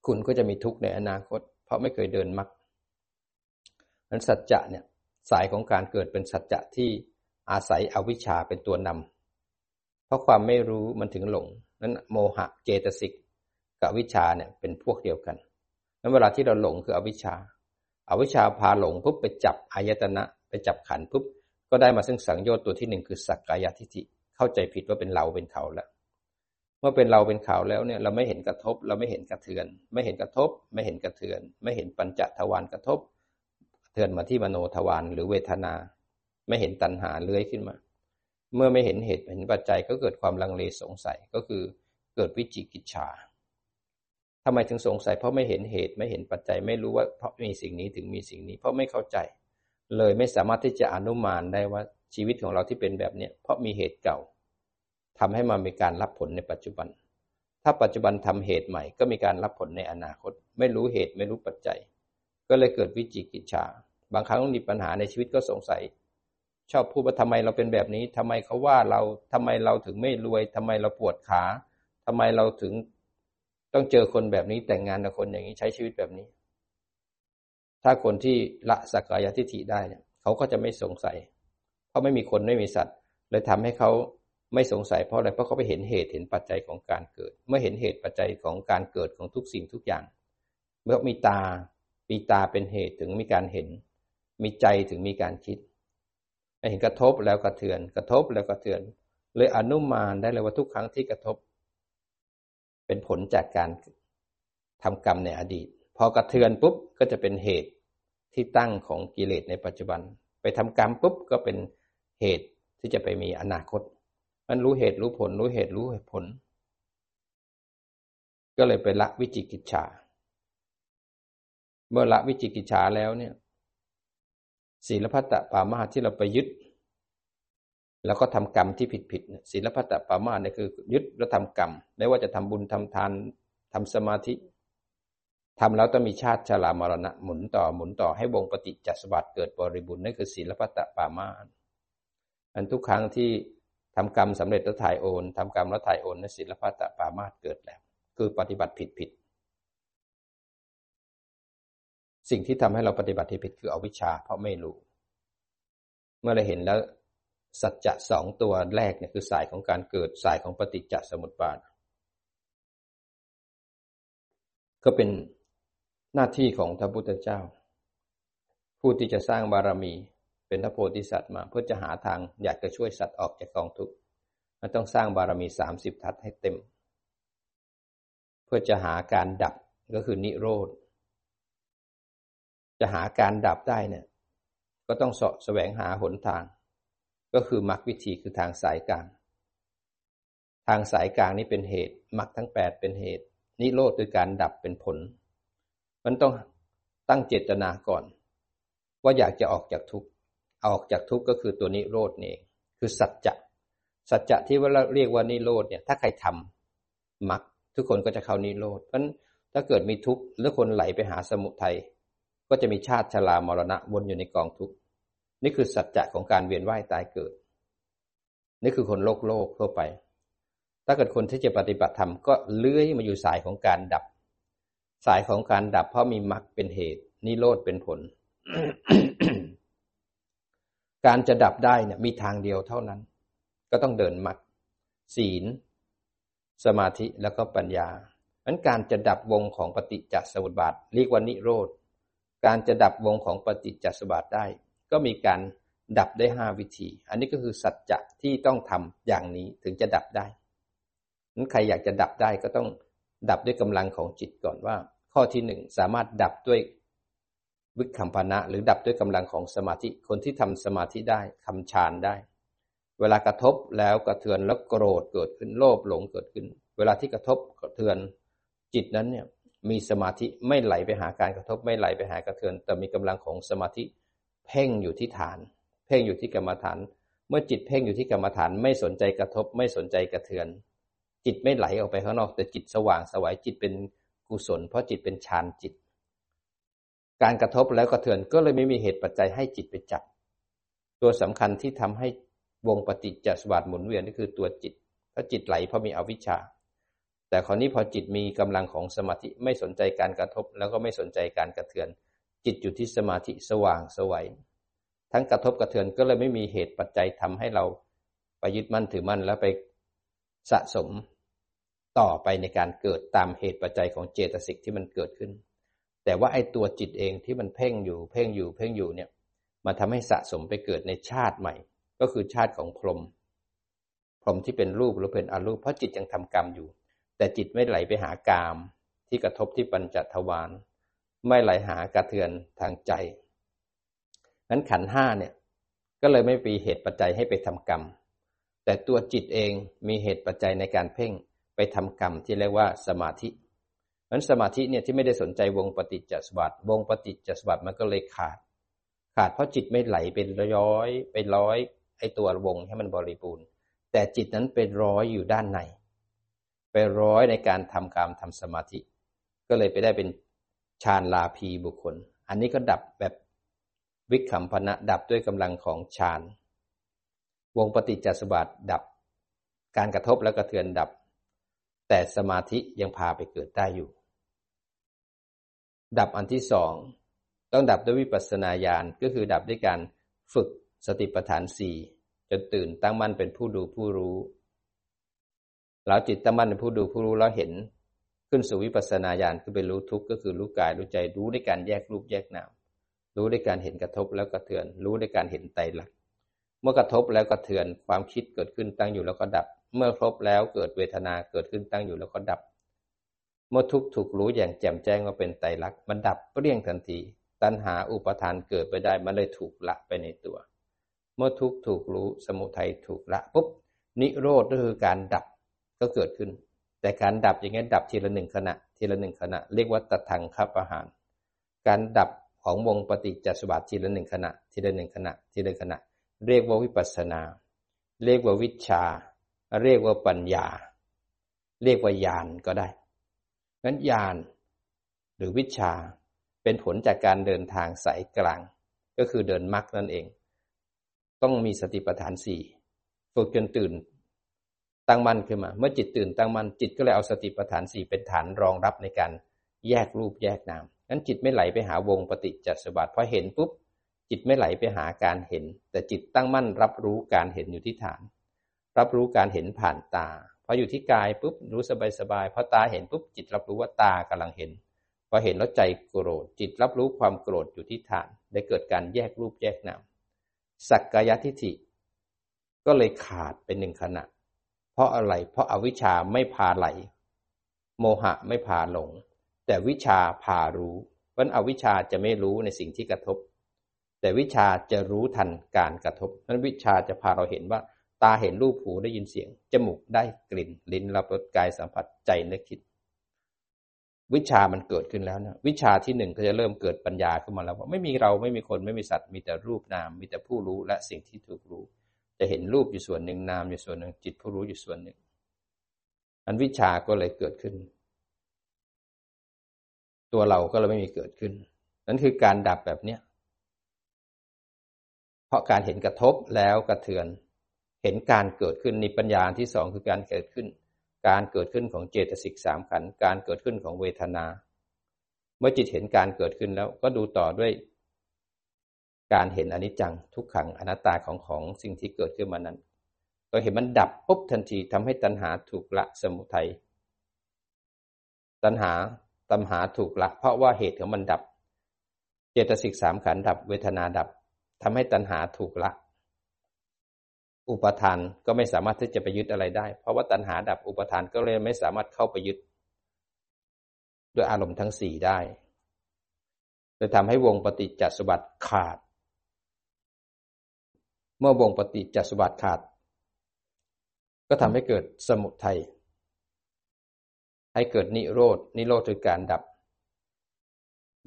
คุณก็จะมีทุกข์ในอนาคต เพราะไม่เคยเดินมรรคนั้นสัจจะเนี่ยสายของการเกิดเป็นสัจจะที่อาศัยอวิชชาเป็นตัวนำเพราะความไม่รู้มันถึงหลง นั้นโมหะเจตสิกกับวิชาเนี่ยเป็นพวกเดียวกัน นั้นเวลาที่เราหลงคืออวิชชาอาวิชชาพาหลงปุ๊บไปจับอายตนะไปจับขันปุ๊บก็ได้มาซึ่งสังโยชน์ตัวที่หนึ่งคือสักกายทิฏฐิเข้าใจผิดว่าเป็นเราเป็นเขาแล้ว เมื่อเป็นเราเป็นเขาแล้วเนี่ยเราไม่เห็นกระทบ เราไม่เห็นกระเทือน ไม่เห็นกระทบ ไม่เห็นกระเทือน ไม่เห็นปัญจทวารกระทบเทือนมาที่มโนทวารหรือเวทนา ไม่เห็นตัณหาเลื้อยขึ้นมา เมื่อไม่เห็นเหตุเห็นปัจจัยก็เกิดความลังเลสงสัยก็คือเกิดวิจิกิจฉาทำไมถึงสงสัยเพราะไม่เห็นเหตุไม่เห็นปัจจัยไม่รู้ว่าเพราะมีสิ่งนี้ถึงมีสิ่งนี้ เพราะไม่เข้าใจ เลยไม่สามารถที่จะอนุมานได้ว่าชีวิตของเราที่เป็นแบบเนี้ยเพราะมีเหตุเก่า ทำให้มันมีการรับผลในปัจจุบัน ถ้าปัจจุบันทำเหตุใหม่ ก็มีการรับผลในอนาคต ไม่รู้เหตุไม่รู้ปัจจัย ก็เลยเกิดวิจิกิจฉาบางครั้งมีปัญหาในชีวิตก็สงสัย ชอบพูดว่าทำไมเราเป็นแบบนี้ทำไมเขาว่าเราทำไมเราถึงไม่รวยทำไมเราปวดขาทำไมเราถึงต้องเจอคนแบบนี้แต่งงานกับคนอย่างนี้ใช้ชีวิตแบบนี้ ถ้าคนที่ละสักกายทิฏฐิได้เนี่ยเขาก็จะไม่สงสัย เพราะไม่มีคนไม่มีสัตว์เลยทำให้เขา ไม่สงสัยเพราะอะไรเพราะเขาไปเห็นเหตุเห็นปัจจัยของการเกิด เมื่อเห็นเหตุปัจจัยของการเกิดของทุกสิ่งทุกอย่าง เมื่อมีตาปีตาเป็นเหตุถึงมีการเห็น มีใจถึงมีการคิดเห็นกระทบแล้วกระเทือน กระทบแล้วกระเทือน เลยอนุมานได้เลยว่าทุกครั้งที่กระทบ เป็นผลจากการทำกรรมในอดีต พอกระเทือนปุ๊บก็จะเป็นเหตุที่ตั้งของกิเลสในปัจจุบัน ไปทำกรรมปุ๊บก็เป็นเหตุที่จะไปมีอนาคต มันรู้เหตุรู้ผล รู้เหตุรู้ผล ก็เลยไปละวิจิกิจฉา เมื่อละวิจิกิจฉาแล้วเนี่ยศีลพัตตปามาที่เราไปยึด แล้วก็ทำกรรมที่ผิดผิดศีลพัตตปามาเนี่ยคือ ยึดแล้วทำกรรม ไม่ว่าจะทำบุญทำทานทำสมาธิทำแล้วต้องมีชาติชรามรณะหมุนต่อหมุนต่อให้วงปฏิจจสมบัติเกิดบริบูรณ์นั่นคือศีลพัตตปามาอันทุกครั้งที่ ทำกรรมสำเร็จแล้วถ่ายโอนทำกรรมแล้วถ่ายโอนในศีลพัตตปามาเกิดแล้ว คือปฏิบัติผิดผิด สิ่งที่ทำให้เราปฏิบัติผิดคืออวิชชาเพราะไม่รู้ เมื่อเราเห็นแล้วสัจจะสองตัวแรกเนี่ยคือสายของการเกิดสายของปฏิจจสมุปบาท ก็เป็นหน้าที่ของพระพุทธเจ้า ผู้ที่จะสร้างบารมี เป็นพระโพธิสัตว์มา เพื่อจะหาทางอยากจะช่วยสัตว์ออกจากกองทุกข์มันต้องสร้างบารมีสามสิบทัศให้เต็ม เพื่อจะหาการดับก็คือนิโรธ จะหาการดับได้เนี่ย ก็ต้องสาะแสวงหาหนทาง ก็คือมรรควิธีคือทางสายกลาง ทางสายกลางนี้เป็นเหตุมรรคทั้งแปดเป็นเหตุ นิโรธคือการดับเป็นผล มันต้องตั้งเจตนาก่อน ว่าอยากจะออกจากทุกข์ ออกจากทุกข์ก็คือตัวนิโรธนี่เองคือสัจจะสัจจะที่ว่าเรียกว่านิโรธเนี่ยถ้าใครทำมรรคทุกคนก็จะเข้านิโรธเพราะถ้าเกิดมีทุกข์แล้วคนไหลไปหาสมุทัยก็จะมีชาติชรามรณะวนอยู่ในกองทุกข์นี่คือสัจจะของการเวียนว่ายตายเกิด นี่คือคนโลกโลกทั่วไป ถ้าเกิดคนที่จะปฏิบัติธรรมก็เลื้อยมาอยู่สายของการดับ สายของการดับเพราะมีมรรคเป็นเหตุนิโรธเป็นผล การจะดับได้เนี่ยมีทางเดียวเท่านั้น ก็ต้องเดินมรรคศีล สมาธิแล้วก็ปัญญานั้นการจะดับวงของปฏิจจสมุปบาทเรียกว่านิโรธ การจะดับวงของปฏิจจสมุปบาทได้ ก็มีการดับได้ห้าวิธี อันนี้ก็คือสัจจะที่ต้องทำอย่างนี้ถึงจะดับได้นั้นใครอยากจะดับได้ก็ต้องดับด้วยกำลังของจิตก่อนว่า ข้อที่หนึ่งสามารถดับด้วย วิคัมพนะหรือดับด้วยกำลังของสมาธิคนที่ทำสมาธิได้ทำฌานได้ เวลากระทบแล้วกระเทือนแล้วโกรธเกิดขึ้นโลภหลงเกิดขึ้น เวลาที่กระทบกระเทือนจิตนั้นเนี่ยมีสมาธิไม่ไหลไปหาการกระทบไม่ไหลไปหากระเทือน แต่มีกำลังของสมาธิเพ่งอยู่ที่ฐาน เพ่งอยู่ที่กรรมฐาน เมื่อจิตเพ่งอยู่ที่กรรมฐานไม่สนใจกระทบ ไม่สนใจกระเทือน จิตไม่ไหลออกไปข้างนอก แต่จิตสว่างสวายจิตเป็นกุศล เพราะจิตเป็นฌานจิต การกระทบแล้วกระเทือนก็เลยไม่มีเหตุปัจจัยให้จิตไปจับ ตัวสำคัญที่ทำให้วงปฏิจจสมบัติหมุนเวียนนี่คือตัวจิตเพราจิตไหลเพราะมีอวิชชา แต่คราวนี้พอจิตมีกำลังของสมาธิไม่สนใจการกระทบ แล้วก็ไม่สนใจการกระเทือน จิตอยู่ที่สมาธิสว่างสวัยทั้งกระทบกระเทือนก็เลยไม่มีเหตุปัจจัยทำให้เราไปยึดมั่นถือมั่นแล้วไปสะสมต่อไปในการเกิดตามเหตุปัจจัยของเจตสิกที่มันเกิดขึ้น แต่ว่าไอ้ตัวจิตเองที่มันเพ่งอยู่ เพ่งอยู่ เพ่งอยู่เนี่ยมาทำให้สะสมไปเกิดในชาติใหม่ ก็คือชาติของพรหมพรหมที่เป็นรูปหรือเป็นอรูปเพราะจิตยังทำกรรมอยู่ แต่จิตไม่ไหลไปหากาม ที่กระทบที่ปัญจทวารไม่ไหลหากระเทือนทางใจนั้นขันห้าเนี่ยก็เลยไม่มีเหตุปัจจัยให้ไปทำกรรม แต่ตัวจิตเองมีเหตุปัจจัยในการเพ่งไปทำกรรมที่เรียกว่าสมาธิ นั้นสมาธิเนี่ยที่ไม่ได้สนใจวงปฏิจจสมบัติวงปฏิจจสมบัติมันก็เลยขาด ขาดเพราะจิตไม่ไหลเป็นร้อยไปร้อยไอตัววงให้มันบริบูรณ์ แต่จิตนั้นเป็นร้อยอยู่ด้านในไปร้อยในการทำกรรมทำสมาธิ ก็เลยไปได้เป็นฌานลาภีบุคคล อันนี้ก็ดับแบบวิคัมพนะดับด้วยกำลังของฌานวงปฏิจจสมบัติดับ การกระทบและกระเทือนดับ แต่สมาธิยังพาไปเกิดได้อยู่ ดับอันที่สองต้องดับด้วยวิปัสสนาญาณก็คือดับด้วยการฝึกสติปัฏฐานสี่จนตื่นตั้งมั่นเป็นผู้ดูผู้รู้แล้วจิตตั้งมั่นเป็นผู้ดูผู้รู้แล้วเห็น ขึ้นสู่วิปัสสนาญาณคือเป็นรู้ทุกข์ก็คือรู้กายรู้ใจรู้ด้วยการแยกรูปแยกนามรู้ด้วยการเห็นกระทบแล้วกระเทือน รู้ด้วยการเห็นไตรลักษณ์เมื่อกระทบแล้วกระเทือนความคิดเกิดขึ้นตั้งอยู่แล้วก็ดับ เมื่อครบแล้วเกิดเวทนาเกิดขึ้นตั้งอยู่แล้วก็ดับ เมื่อทุกถูกรู้อย่างแจ่มแจ้งว่าเป็นไตรลักษณ์มันดับเปรี้ยงทันที ตัณหาอุปทานเกิดไปได้มันเลยถูกละไปในตัว เมื่อทุกถูกรู้สมุทัยถูกละปุ๊บนิโรธก็คือการดับก็เกิดขึ้น แต่การดับอย่างนี้ดับทีละหนึ่งขณะ ทีละหนึ่งขณะ เรียกว่าตัทังคับอาหาร การดับของวงปฏิจจสมบัติทีละหนึ่งขณะ ทีละหนึ่งขณะ ทีละขณะ เรียกว่าวิปัสนา เรียกว่าวิชา เรียกว่าปัญญา เรียกว่าญาณก็ได้ งั้นญาณหรือวิชาเป็นผลจากการเดินทางสายกลาง ก็คือเดินมรรคนั่นเอง ต้องมีสติปัฏฐานสี่ฝึกจนตื่น ตั้งมั่นขึ้นมา เมื่อจิตตื่นตั้งมั่นจิตก็เลยเอาสติปัฏฐานสี่เป็นฐานรองรับในการแยกรูปแยกนามงั้นจิตไม่ไหลไปหาวงปฏิจจสมบัติพอเห็นปุ๊บจิตไม่ไหลไปหาการเห็น แต่จิตตั้งมั่นรับรู้การเห็นอยู่ที่ฐาน รับรู้การเห็นผ่านตา พออยู่ที่กายปุ๊บรู้สบายสบายพอตาเห็นปุ๊บจิตรับรู้ว่าตากำลังเห็นพอเห็นแล้วใจโกรธ จิตรับรู้ความโกรธอยู่ที่ฐาน ได้เกิดการแยกรูปแยกนามสักกายทิฏฐิ ก็เลยขาดเป็นหนึ่งขณะ เพราะอะไร เพราะอาวิชชาไม่พาไหล โมหะไม่พาหลง แต่วิชาพารู้เพราะอวิชชาจะไม่รู้ในสิ่งที่กระทบ แต่วิชาจะรู้ทันการกระทบนั้นวิชาจะพาเราเห็นว่า ตาเห็นรูปหูได้ยินเสียง จมูกได้กลิ่น ลิ้นรับรสกายสัมผัสใจนึกคิด วิชามันเกิดขึ้นแล้วนะวิชาที่หนึ่งก็จะเริ่มเกิดปัญญาขึ้นมาแล้วว่าไม่มีเราไม่มีคนไม่มีสัตว์ มีแต่รูปนาม มีแต่ผู้รู้และสิ่งที่ถูกรู้ จะเห็นรูปอยู่ส่วนหนึ่งนามอยู่ส่วนหนึ่งจิตผู้รู้อยู่ส่วนหนึ่ง อันวิชาก็เลยเกิดขึ้น ตัวเราก็เลยไม่มีเกิดขึ้น นั่นคือการดับแบบเนี้ยเพราะการเห็นกระทบแล้วกระเทือน เห็นการเกิดขึ้นในปัญญาที่สองคือการเกิดขึ้น การเกิดขึ้นของเจตสิกสามขันการเกิดขึ้นของเวทนา เมื่อจิตเห็นการเกิดขึ้นแล้วก็ดูต่อด้วย การเห็นอนิจจังทุกขังอนัตตาของของสิ่งที่เกิดขึ้นมานั้นก็เห็นมันดับปุ๊บทันทีทำให้ตัณหาถูกละสมุทัยตัณหาตัณหาถูกละ เพราะว่าเหตุของมันดับ เจตสิกสามขันดับเวทนาดับทำให้ตัณหาถูกละ อุปทานก็ไม่สามารถที่จะไปยึดอะไรได้ เพราะว่าตัณหาดับอุปทานก็เลยไม่สามารถเข้าไปยึด ด้วยอารมณ์ทั้งสี่ได้เลยทำให้วงปฏิจจสมบัติขาด เมื่อวงปฏิจจสมบัติขาด ก็ทำให้เกิดสมุทัยให้เกิดนิโรดนิโรธคือการดับ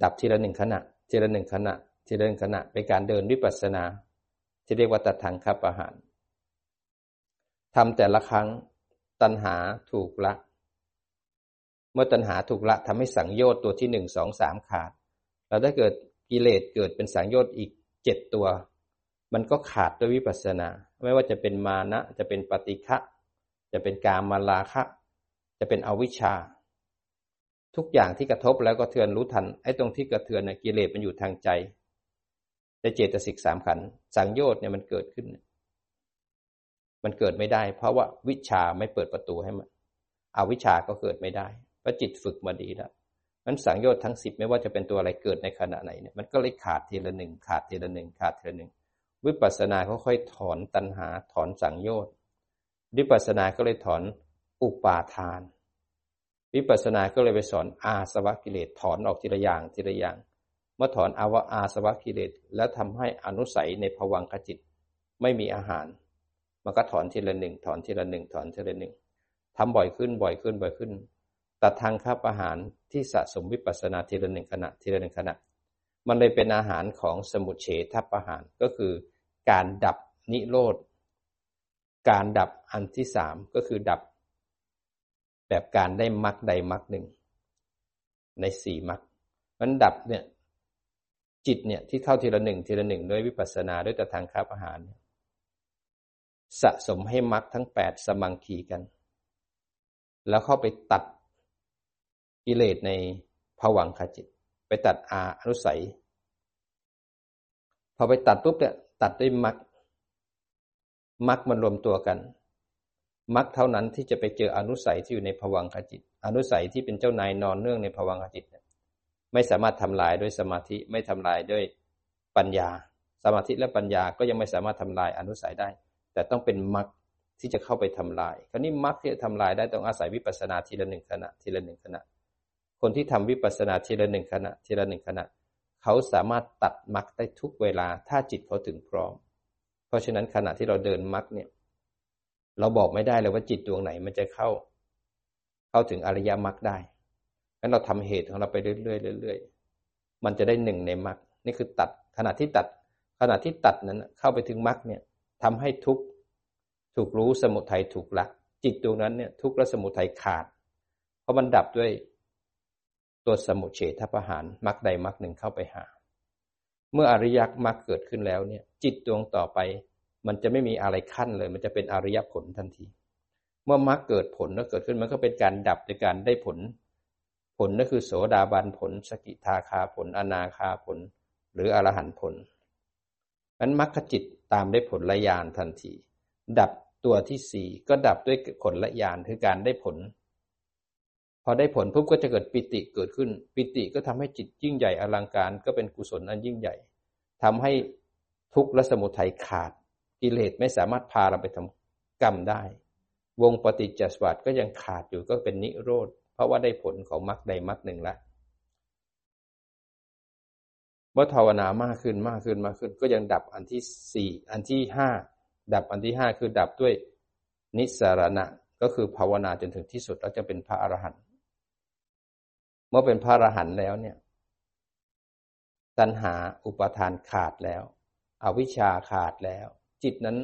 ดับทีละหนึ่งขณะ ทีละหนึ่งขณะ ทีละหนึ่งขณะเป็นการเดินวิปัสสนา ที่เรียกว่าตัดทางคับอาหาร ทำแต่ละครั้งตัณหาถูกละ เมื่อตัณหาถูกละทำให้สังโยชน์ตัวที่หนึ่งสองสามขาด แล้วถ้าเกิดกิเลสเกิดเป็นสังโยชน์อีกเจ็ดตัว มันก็ขาดด้วยวิปัสสนา ไม่ว่าจะเป็นมานะ จะเป็นปฏิฆะจะเป็นกามาลาคะ จะเป็นอวิชชา ทุกอย่างที่กระทบแล้วก็เทือนรู้ทันไอ้ตรงที่กระเทือนน่ะกิเลสมันอยู่ทางใจแต่เจตสิกสามขันสังโยชน์เนี่ยมันเกิดขึ้น มันเกิดไม่ได้ เพราะว่าวิชาไม่เปิดประตูให้มันอาวิชาก็เกิดไม่ได้เพราะจิตฝึกมาดีแล้วมันสังโยชน์ทั้งสิบไม่ว่าจะเป็นตัวอะไรเกิดในขณะไหนเนี่ยมันก็เลยขาดทีละหนึ่งขาดทีละหนึ่งขาดทีละหนึ่งวิปัสสนาเขาค่อยถอนตัณหาถอนสังโยชน์วิปัสสนาก็เลยถอนอุปาทาน วิปัสสนาก็เลยไปสอนอาสวะกิเลสถอนออกทีละอย่างทีละอย่าง เมื่อถอนอาวะอาสวะกิเลสแล้วทำให้อนุสัยในภวังคจิตไม่มีอาหาร มันก็ถอนทีละหนึ่งถอนทีละหนึ่งถอนทีละหนึ่งทำบ่อยขึ้นบ่อยขึ้นบ่อยขึ้น ตัดทางข้าอาหารที่สะสมวิปัสนาทีละหนึ่งขณะทีละหนึ่งขณะ มันเลยเป็นอาหารของสมุเฉทัปอาหารก็คือ การดับนิโรธ การดับอันที่สามก็คือดับ แบบการได้มรรคใดมรรคหนึ่ง ในสี่มรรคมันดับเนี่ยจิตเนี่ยที่เข้าทีละหนึ่งทีละหนึ่งด้วยวิปัสสนาด้วยแต่ทางข้าอาหาร สะสมให้มรรคทั้งแปดสมังคีกัน แล้วเข้าไปตัดกิเลสในภวังคจิต ไปตัดอาอนุสัย พอไปตัดปุ๊บเนี่ยตัดด้วยมรรคมรรคมันรวมตัวกันมรรคเท่านั้นที่จะไปเจออนุสัยที่อยู่ในภวังคจิต อนุสัยที่เป็นเจ้านายนอนเนื่องในภวังคจิต ไม่สามารถทำลายด้วยสมาธิไม่ทำลายด้วยปัญญา สมาธิและปัญญาก็ยังไม่สามารถทำลายอนุสัยได้ แต่ต้องเป็นมรรคที่จะเข้าไปทำลาย คราวนี้มรรคที่จะทำลายได้ต้องอาศัยวิปัสสนาทีละหนึ่งขณะทีละหนึ่งขณะ คนที่ทำวิปัสสนาทีละหนึ่งขณะทีละหนึ่งขณะ เขาสามารถตัดมรรคได้ทุกเวลาถ้าจิตเขาถึงพร้อม เพราะฉะนั้นขณะที่เราเดินมรรคเนี่ย เราบอกไม่ได้เลยว่าจิตดวงไหนมันจะเข้า เข้าถึงอริยมรรคได้งั้นเราทำเหตุของเราไปเรื่อยๆเรื่อยๆมันจะได้หนึ่งในมรรคนี่คือตัดขณะที่ตัดขณะที่ตัดนั้นเข้าไปถึงมรรคเนี่ย ทำให้ทุกถูกรู้สมุทัยถูกละจิตดวงนั้นเนี่ยทุกและสมุทัยขาด เพราะมันดับด้วยตัวสมุเฉทประหารมรรคใดมรรคหนึ่งเข้าไปหา เมื่ออริยมรรคเกิดขึ้นแล้วเนี่ย จิตดวงต่อไป มันจะไม่มีอะไรขั้นเลย มันจะเป็นอริยผลทันที เมื่อมรรคเกิดผลแล้วเกิดขึ้นมันก็เป็นการดับในการได้ผล ผลนั่นคือโสดาบันผล สกิทาคาผล อนาคาผล หรืออรหันผลนั้นมรรคจิต ตามได้ผลละยานทันที ดับตัวที่สี่ก็ดับด้วยผลละยานคือการได้ผล พอได้ผลปุ๊บก็จะเกิดปิติเกิดขึ้น ปิติก็ทำให้จิตยิ่งใหญ่อลังการ ก็เป็นกุศลอันยิ่งใหญ่ทำให้ทุกข์และสมุทัยขาดกิเลสไม่สามารถพาเราไปทำกรรมได้ วงปฏิจจสวัสด์ก็ยังขาดอยู่ก็เป็นนิโรธเพราะว่าได้ผลของมรรคใดมรรคหนึ่งแล้ว เมื่อภาวนามากขึ้นมากขึ้นมากขึ้น ก็ยังดับอันที่สี่อันที่ห้าดับอันที่ห้าคือดับด้วยนิสรณะก็คือภาวนาจนถึงที่สุดแล้วจะเป็นพระอรหันต์เมื่อเป็นพระอรหันต์แล้วเนี่ยตัณหาอุปทานขาดแล้ว อวิชชาขาดแล้ว จิตนั้น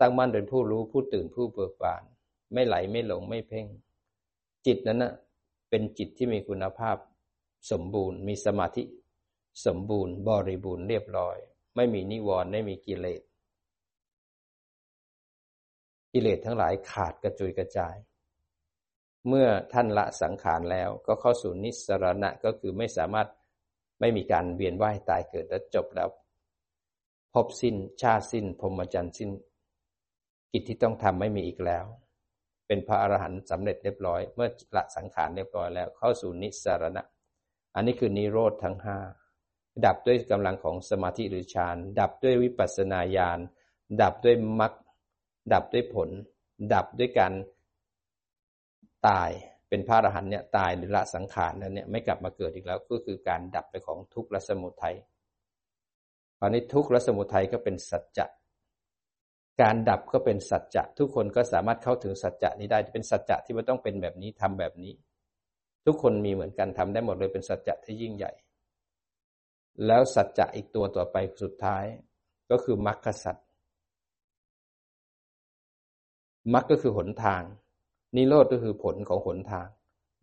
ตั้งมั่นเป็นผู้รู้ผู้ตื่นผู้เบิกบาน ไม่ไหลไม่หลงไม่เพ่ง จิตนั้นนะเป็นจิตที่มีคุณภาพสมบูรณ์ มีสมาธิ สมบูรณ์บริบูรณ์เรียบร้อย ไม่มีนิวรณ์ไม่มีกิเลสกิเลสทั้งหลายขาดกระจุยกระจาย เมื่อท่านละสังขารแล้วก็เข้าสู่นิสรณะก็คือไม่สามารถไม่มีการเวียนว่ายตายเกิดแล้วจบแล้วพบสิ้นชาสิ้นพรมจรรย์สิ้น กิจที่ต้องทำไม่มีอีกแล้ว เป็นพระอรหันต์สำเร็จเรียบร้อย เมื่อละสังขารเรียบร้อยแล้วเข้าสู่นิสรณะ อันนี้คือนิโรธทั้งห้า ดับด้วยกำลังของสมาธิหรือฌาน ดับด้วยวิปัสสนาญาณ ดับด้วยมรรค ดับด้วยผล ดับด้วยการตาย เป็นพระอรหันต์เนี่ยตายหรือละสังขารนั้นเนี่ยไม่กลับมาเกิดอีกแล้ว ก็คือการดับไปของทุกข์และสมุทัยตอนนี้ทุกข์และสมุทัยก็เป็นสัจจะ การดับก็เป็นสัจจะ ทุกคนก็สามารถเข้าถึงสัจจะนี้ได้ เป็นสัจจะที่มันต้องเป็นแบบนี้ทำแบบนี้ ทุกคนมีเหมือนกันทำได้หมดเลยเป็นสัจจะที่ยิ่งใหญ่ แล้วสัจจะอีกตัวต่อไปสุดท้าย ก็คือมรรคสัจมรรคก็คือหนทาง นิโรธก็คือผลของหนทาง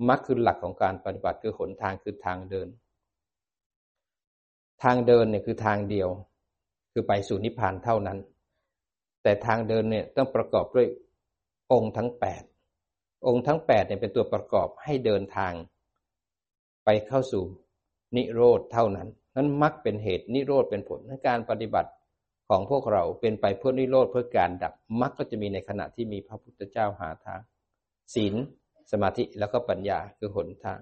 มรรคคือหลักของการปฏิบัติคือหนทางคือทางเดิน ทางเดินเนี่ยคือทางเดียว คือไปสู่นิพพานเท่านั้น แต่ทางเดินเนี่ยต้องประกอบด้วยองค์ทั้งแปดองค์ทั้งแปดเนี่ยเป็นตัวประกอบให้เดินทาง ไปเข้าสู่นิโรธเท่านั้น นั้นมรรคเป็นเหตุนิโรธเป็นผลในการปฏิบัติของพวกเราเป็นไปเพื่อนิโรธเพื่อการดับมรรคก็จะมีในขณะที่มีพระพุทธเจ้าหาทางศีลสมาธิแล้วก็ปัญญาคือหนทาง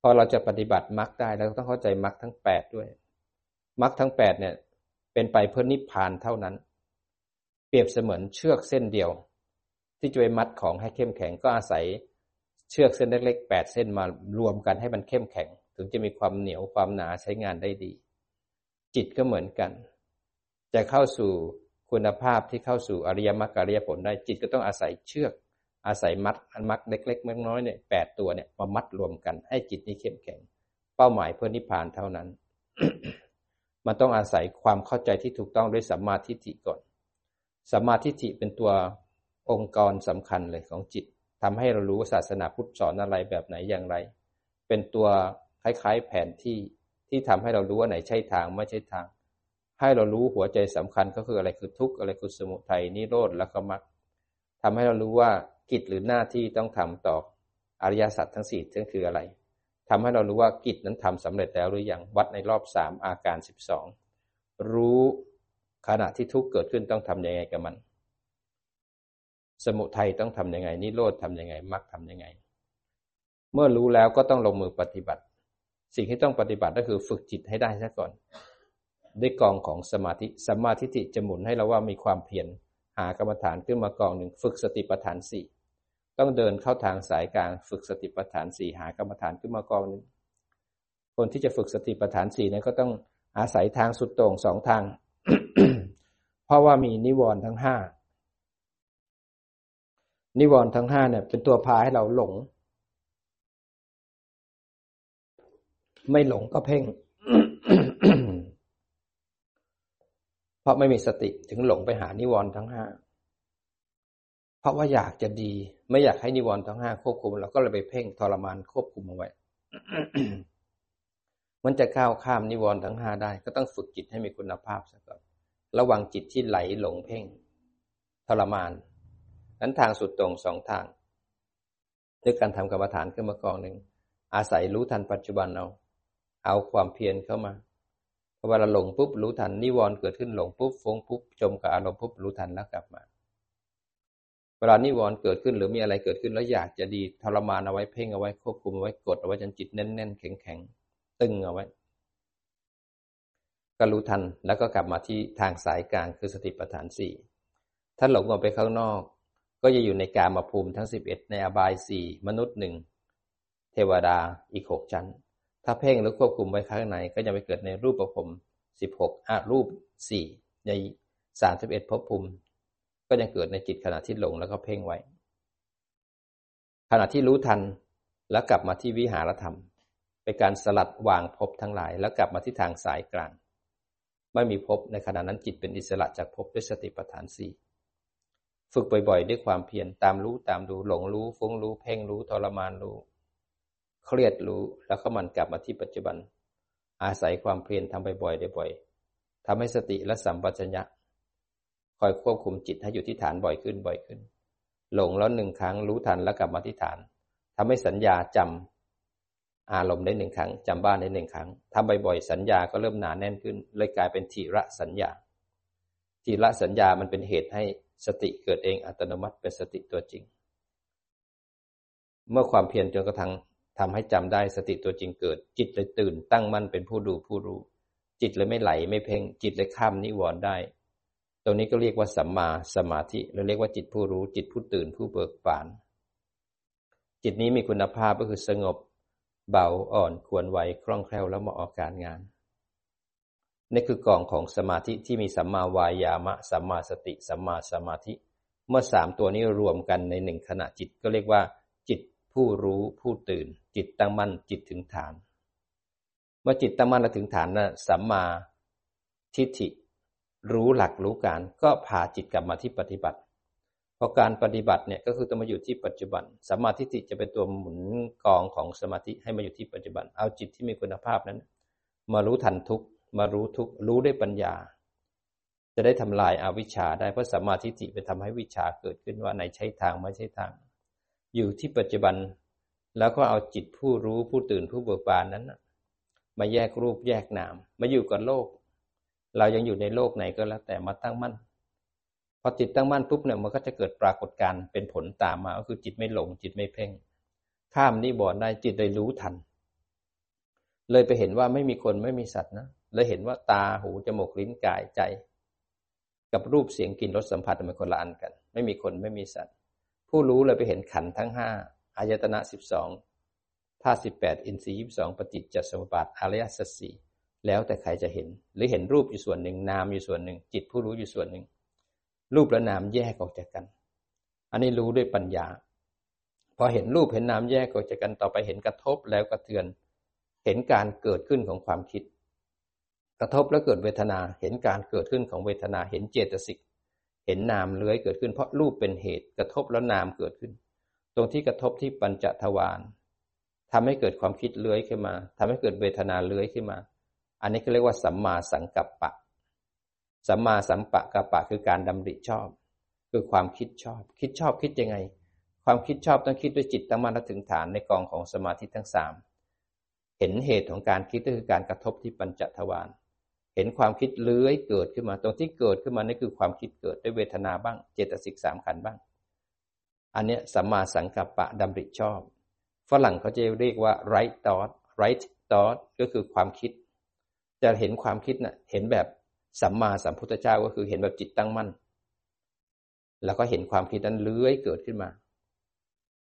พอเราจะปฏิบัติมรรคได้เราต้องเข้าใจมรรคทั้งแปดด้วยมรรคทั้งแปดเนี่ยเป็นไปเพื่อนิพพานเท่านั้น เปรียบเสมือนเชือกเส้นเดียว ที่จะไปมัดของให้เข้มแข็งก็อาศัยเชือกเส้นเล็กๆแปดเส้นมารวมกันให้มันเข้มแข็ง ถึงจะมีความเหนียวความหนาใช้งานได้ดี จิตก็เหมือนกัน จะเข้าสู่คุณภาพที่เข้าสู่อริยมรรคอริยผลได้จิตก็ต้องอาศัยเชือก อาศัยมัดอันมัดเล็กๆน้อยๆเนี่ยแปดตัวเนี่ยมามัดรวมกัน ให้จิตนี้เข้มแข็ง เป้าหมายเพื่อนิพพานเท่านั้น มันต้องอาศัยความเข้าใจที่ถูกต้องด้วยสัมมาทิฏฐิก่อนสัมมาทิฏฐิเป็นตัวองค์กรสำคัญเลยของจิตทำให้เรารู้ศาสนาพุทธสอนอะไรแบบไหนอย่างไร เป็นตัว คล้ายๆ แผนที่ที่ทำให้เรารู้ว่าไหนใช่ทางไม่ใช่ทาง ให้เรารู้หัวใจสำคัญก็คืออะไรคือทุกข์อะไรคือสมุทัยนิโรธแล้วก็มรรคทำให้เรารู้ว่ากิจหรือหน้าที่ต้องทำต่ออริยสัจทั้งสี่นั่นคืออะไรทำให้เรารู้ว่ากิจนั้นทำสำเร็จแล้วหรือยังวัดในรอบสามอาการสิบสองรู้ขณะที่ทุกข์เกิดขึ้นต้องทํำยังไงกับมัน สมุทัยต้องทํำยังไงนิโรธทำยังไงมรรคทำยังไง เมื่อรู้แล้วก็ต้องลงมือปฏิบัติ สิ่งที่ต้องปฏิบัติก็คือฝึกจิตให้ได้ซะก่อน ด้วยกองของสมาธิสมาธิจะหมุนให้เราว่ามีความเพียรหากรรมฐานขึ้นมากองหนึ่งฝึกสติปัฏฐานสี่ต้องเดินเข้าทางสายกลางฝึกสติปัฏฐานสี่หากรรมฐานขึ้นมากองหนึ่งคนที่จะฝึกสติปัฏฐานสี่นั้นก็ต้องอาศัยทางสุดโต่งสองทาง เพราะว่ามีนิวรณ์ทั้งห้านิวรณ์ทั้งห้าเนี่ยเป็นตัวพาให้เราหลง ไม่หลงก็เพ่ง เพราะไม่มีสติถึงหลงไปหานิวรณ์ทั้งห้า เพราะว่าอยากจะดี ไม่อยากให้นิวรณ์ทั้งห้าควบคุมเราก็เลยไปเพ่งทรมานควบคุมเอาไว้ มันจะก้าวข้ามนิวรณ์ทั้งห้าได้ ก็ต้องฝึกจิตให้มีคุณภาพซะก่อน ระวังจิตที่ไหลหลงเพ่ง ทรมาน นั้นทางสุดตรงสองทาง ด้วยการทำกรรมฐานขึ้นมากองหนึ่งอาศัยรู้ทันปัจจุบันเอา เอาความเพียรเข้ามาพอเวลาหลงปุ๊บรู้ทันนิวรณ์เกิดขึ้นหลงปุ๊บฟงปุ๊บจมกับอารมณ์ปุ๊บรู้ทันแล้วกลับมา เวลานิวรณ์เกิดขึ้นหรือมีอะไรเกิดขึ้นแล้วอยากจะดีทรมานเอาไว้เพ่งเอาไว้ควบคุมเอาไว้กดเอาไว้จนจิตแน่นๆแข็งๆตึงเอาไว้ก็รู้ทันแล้วก็กลับมาที่ทางสายกลางคือสติปัฏฐานสี่ถ้าหลงออกไปข้างนอก ก็จะอยู่ในกามาภูมิทั้งสิบเอ็ดในอบายสี่มนุษย์หนึ่งเทวดาอีกหกชั้น ถ้าเพ่งหรือควบคุมไว้ข้างในก็จะไปเกิดในรูปประพรมสิบหกอารูปสี่ในสามสิบเอ็ดภพภูมิ ก็ยังเกิดในจิตขณะที่หลงแล้วก็เพ่งไว้ ขณะที่รู้ทันแล้วกลับมาที่วิหารธรรม เป็นการสลัดวางภพทั้งหลาย แล้วกลับมาที่ทางสายกลาง ไม่มีภพในขณะนั้นจิตเป็นอิสระจากภพด้วยสติปัฏฐานสี่ฝึกบ่อยๆ ด้วยความเพียรตามรู้ตามดูหลงรู้ฟุ้งรู้เพ่งรู้ทรมานรู้ เครียดรู้แล้วก็มันกลับมาที่ปัจจุบัน อาศัยความเพียรทำบ่อยๆบ่อยๆทำให้สติและสัมปชัญญะคอยควบคุมจิตให้อยู่ที่ฐานบ่อยขึ้นบ่อยขึ้น หลงแล้วหนึ่งครั้งรู้ทันแล้วกลับมาที่ฐานทำให้สัญญาจำอารมณ์ได้หนึ่งครั้งจำบ้านได้หนึ่งครั้งทำบ่อยๆสัญญาก็เริ่มหนาแน่นขึ้น เลยกลายเป็นทีระสัญญา ทีระสัญญามันเป็นเหตุให้สติเกิดเองอัตโนมัติเป็นสติตัวจริง เมื่อความเพียรจนกระทั่ง ทำให้จำได้สติตัวจริงเกิด จิตเลยตื่นตั้งมั่นเป็นผู้ดูผู้รู้ จิตเลยไม่ไหลไม่เพ่ง จิตเลยข้ามนิวรณ์ได้ ตรงนี้ก็เรียกว่าสัมมาสมาธิเราเรียกว่าจิตผู้รู้ จิตผู้ตื่นผู้เบิกบาน จิตนี้มีคุณภาพก็คือสงบ เบาอ่อนควรไวคล่องแคล่วแล้วเหมาะกับการงานนี่คือกองของสมาธิที่มีสัมมาวายามะสัมมาสติสัมมาสมาธิ เมื่อสามตัวนี้รวมกันในหนึ่งขณะจิตก็เรียกว่า ผู้รู้ผู้ตื่น จิตตั้งมั่นจิตถึงฐาน เมื่อจิตตั้งมั่นและถึงฐานนะสัมมาทิฏฐิรู้หลักรู้การก็พาจิตกลับมาที่ปฏิบัติพอการปฏิบัติเนี่ยก็คือต้องมาอยู่ที่ปัจจุบันสัมมาทิฏฐิจะเป็นตัวหมุนกองของสมาธิให้มาอยู่ที่ปัจจุบัน เอาจิตที่มีคุณภาพนั้น มารู้ทันทุกมารู้ทุกรู้ด้วยปัญญา จะได้ทำลายอาวิชชาได้เพราะสัมมาทิฏฐิไปทำให้วิชาเกิดขึ้นว่าในใช่ทางไม่ใช่ทาง อยู่ที่ปัจจุบัน แล้วก็เอาจิตผู้รู้ผู้ตื่นผู้เบิกบานนั้นมาแยกรูปแยกนาม มาอยู่กับโลก เรายังอยู่ในโลกไหนก็แล้วแต่มาตั้งมั่น พอจิตตั้งมั่นปุ๊บเนี่ยมันก็จะเกิดปรากฏการณ์เป็นผลตามมา ก็คือจิตไม่หลงจิตไม่เพ่ง ข้ามนิบอนได้จิตเลยรู้ทัน เลยไปเห็นว่าไม่มีคนไม่มีสัตว์นะเลยเห็นว่าตาหูจมูกลิ้นกายใจ กับรูปเสียงกลิ่นรสสัมผัสมันคนละอันกัน ไม่มีคนไม่มีสัตว์ ผู้รู้เลยไปเห็นขันทั้งห้าอายตนะสิบสองธาตุสิบแปดอินทรีย์ยี่สองปฏิจจสมุปบาทอริยสัจสี่แล้วแต่ใครจะเห็น หรือเห็นรูปอยู่ส่วนหนึ่งนามอยู่ส่วนหนึ่ง จิตผู้รู้อยู่ส่วนหนึ่ง รูปและนามแยกออกจากกัน อันนี้รู้ด้วยปัญญา พอเห็นรูปเห็นนามแยกออกจากกันต่อไปเห็นกระทบแล้วกระเทือน เห็นการเกิดขึ้นของความคิด กระทบแล้วเกิดเวทนา เห็นการเกิดขึ้นของเวทนา เห็นเจตสิก เห็นนามเลื้อยเกิดขึ้น เพราะรูปเป็นเหตุกระทบแล้วนามเกิดขึ้น ตรงที่กระทบที่ปัญจทวารทำให้เกิดความคิดเลื้อยขึ้นมาทำให้เกิดเวทนาเลื้อยขึ้นมา อันนี้ก็เรียกว่าสัมมาสังกัปปะ สัมมาสัมปะกะปะคือการดำริชอบ คือความคิดชอบ คิดชอบคิดยังไง ความคิดชอบต้องคิดด้วยจิตตั้งมั่นถึงฐานในกองของสมาธิทั้งสามเห็นเหตุของการคิดก็คือการกระทบที่ปัญจทวาร เห็นความคิดเลื้อยเกิดขึ้นมา ตรงที่เกิดขึ้นมานี่คือความคิดเกิดด้วยเวทนาบ้าง เจตสิกสามขันบ้าง อันนี้สัมมาสังกัปปะดำริชอบ ฝรั่งเขาจะเรียกว่า right thought right thought ก็คือความคิด จะเห็นความคิดนะ่ะเห็นแบบสัมมาสัมพุทธเจ้าก็คือเห็นแบบจิตตั้งมั่น แล้วก็เห็นความคิดนั้นเลื้อยเกิดขึ้นมา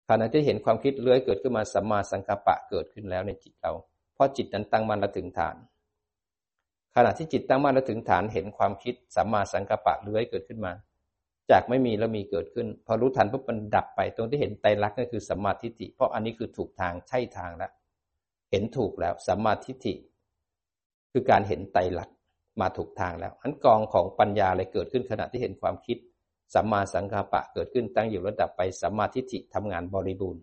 ขณะที่เห็นความคิดเลื้อยเกิดขึ้นมาสัมมาสังกัปปะเกิดขึ้นแล้วในจิตเรา เพราะจิตนั้นตั้งมั่นและถึงฐาน ขณะที่จิตตั้งมั่นและถึงฐานเห็นความคิดสัมมาสังกัปปะเลื้อยเกิดขึ้นมา จากไม่มีแล้วมีเกิดขึ้น พอรู้ทันปุ๊บมันดับไป ตรงที่เห็นไตรลักษณ์ก็คือสัมมาทิฏฐิเพราะอันนี้คือถูกทางใช่ทางแล้วเห็นถูกแล้วสัมมาทิฏฐิคือการเห็นไตรลักษณ์มาถูกทางแล้วอันกองของปัญญาเลยเกิดขึ้นขณะที่เห็นความคิดสัมมาสังกาปะเกิดขึ้นตั้งอยู่ระดับไปสัมมาทิฏฐิทำงานบริบูรณ์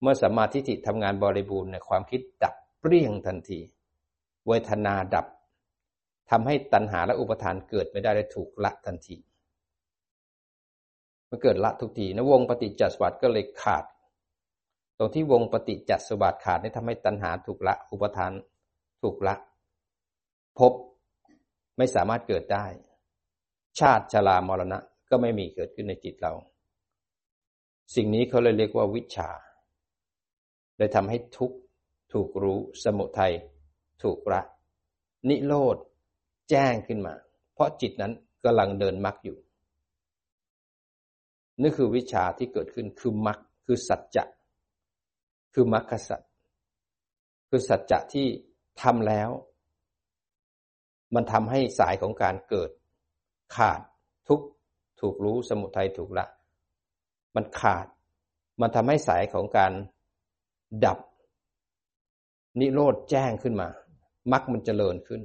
เมื่อสัมมาทิฏฐิทำงานบริบูรณ์ในความคิดดับเปรี้ยงทันที เวทนาดับทำให้ตัณหาและอุปทานเกิดไม่ได้เลยถูกละทันทีมันเกิดละทุกทีนะวงปฏิจจสวัสดิ์ก็เลยขาด ตรงที่วงปฏิจจสวัสดิ์ขาดนี่ทำให้ตัณหาถูกละอุปทานถูกละพบไม่สามารถเกิดได้ ชาติชรามรณะก็ไม่มีเกิดขึ้นในจิตเรา สิ่งนี้เขาเลยเรียกว่าวิชาเลยทำให้ทุกถูกรู้สมุทัย ถูกละนิโรธแจ้งขึ้นมา เพราะจิตนั้นกำลังเดินมรรคอยู่ นี่คือวิชาที่เกิดขึ้นคือมรรคคือสัจจะคือมรรคสัจคือสัจจะที่ทำแล้ว มันทำให้สายของการเกิด ขาดทุกถูกรู้สมุทัยถูกละ มันขาด มันทำให้สายของการดับ นิโรธแจ้งขึ้นมา มรรคมันเจริญขึ้น